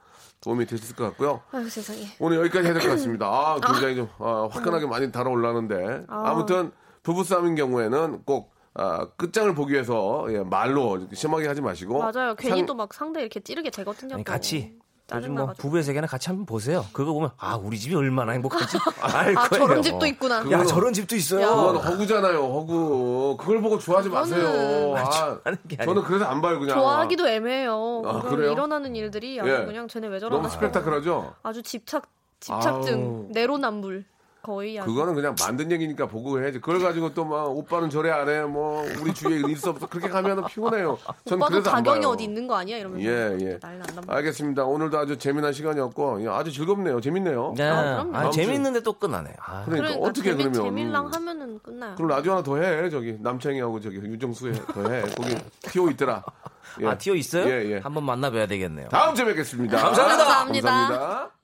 Speaker 1: 도움이 되실 것 같고요.
Speaker 3: 아유 세상에.
Speaker 1: 오늘 여기까지 해야 될 것 같습니다. 아, 굉장히 좀 아, 화끈하게 많이 달아올라는데 아무튼 부부싸움인 경우에는 꼭 아, 끝장을 보기 위해서 예, 말로 심하게 하지 마시고
Speaker 3: 맞아요. 괜히
Speaker 1: 상-
Speaker 3: 또막 상대 이렇게 찌르게 되거든요.
Speaker 2: 아니,
Speaker 3: 또.
Speaker 2: 같이 요즘 뭐. 부부의 세계는 같이 한번 보세요. 그거 보면 아 우리 집이 얼마나 행복한지 알
Speaker 3: 아
Speaker 2: 거예요.
Speaker 3: 저런 집도 있구나.
Speaker 2: 야 저런 집도 있어요.
Speaker 1: 그건 허구잖아요, 허구. 그걸 보고 좋아하지 마세요. 아. 저는 그래서 안 봐요, 그냥.
Speaker 3: 좋아하기도 애매해요.
Speaker 1: 아, 그래요?
Speaker 3: 일어나는 일들이 아주
Speaker 1: 예.
Speaker 3: 그냥 쟤네 왜 저러나
Speaker 1: 너무. 스펙타클하죠?
Speaker 3: 아주 집착 집착증
Speaker 1: 아우.
Speaker 3: 내로남불 거의.
Speaker 1: 그거는 그냥 만든 얘기니까 보고 해야지. 그걸 가지고 또 막 오빠는 저래 안 해. 뭐 우리 주위에 있어 없어. 그렇게 가면 피곤해요. 전
Speaker 3: 오빠도
Speaker 1: 그래서 안
Speaker 3: 가경이
Speaker 1: 봐요.
Speaker 3: 어디 있는 거 아니야 이러면서
Speaker 1: 예, 예. 알겠습니다. 오늘도 아주 재미난 시간이었고 예, 아주 즐겁네요. 재밌네요.
Speaker 2: 네.
Speaker 3: 아, 그럼요.
Speaker 2: 아, 재밌는데 또 끝나네. 아,
Speaker 1: 그러니까,
Speaker 3: 그러니까
Speaker 1: 어떻게
Speaker 3: 재미,
Speaker 1: 그러면
Speaker 3: 재밀랑 하면은 끝나요.
Speaker 1: 그럼 라디오 하나 더 해. 저기 남창희하고 저기 유정수 해. 더 해. 거기 티오 있더라. 예.
Speaker 2: 아 티오 있어요?
Speaker 1: 예, 예.
Speaker 2: 한번 만나봐야 되겠네요.
Speaker 1: 다음 주에 뵙겠습니다.
Speaker 2: 감사합니다.
Speaker 3: 감사합니다.
Speaker 1: 감사합니다.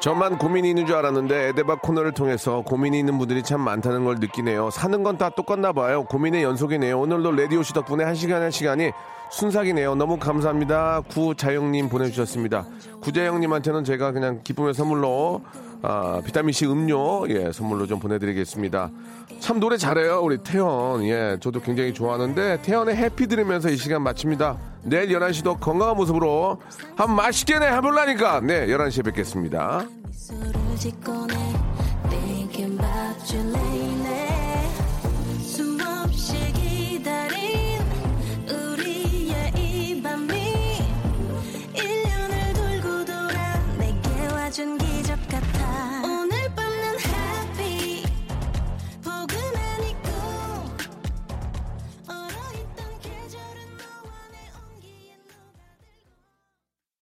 Speaker 1: 저만 고민이 있는 줄 알았는데 에데바 코너를 통해서 고민이 있는 분들이 참 많다는 걸 느끼네요. 사는 건 다 똑같나 봐요. 고민의 연속이네요. 오늘도 레디오 씨 덕분에 한 시간 한 시간이 순삭이네요. 너무 감사합니다. 구자영님 보내주셨습니다. 구자영님한테는 제가 그냥 기쁨의 선물로 아, 비타민C 음료 예 선물로 좀 보내드리겠습니다. 참 노래 잘해요 우리 태연 예 저도 굉장히 좋아하는데 태연의 해피 들으면서 이 시간 마칩니다. 내일 11시도 건강한 모습으로 한 맛있게 내 해볼라니까 네 11시에 뵙겠습니다.
Speaker 6: chân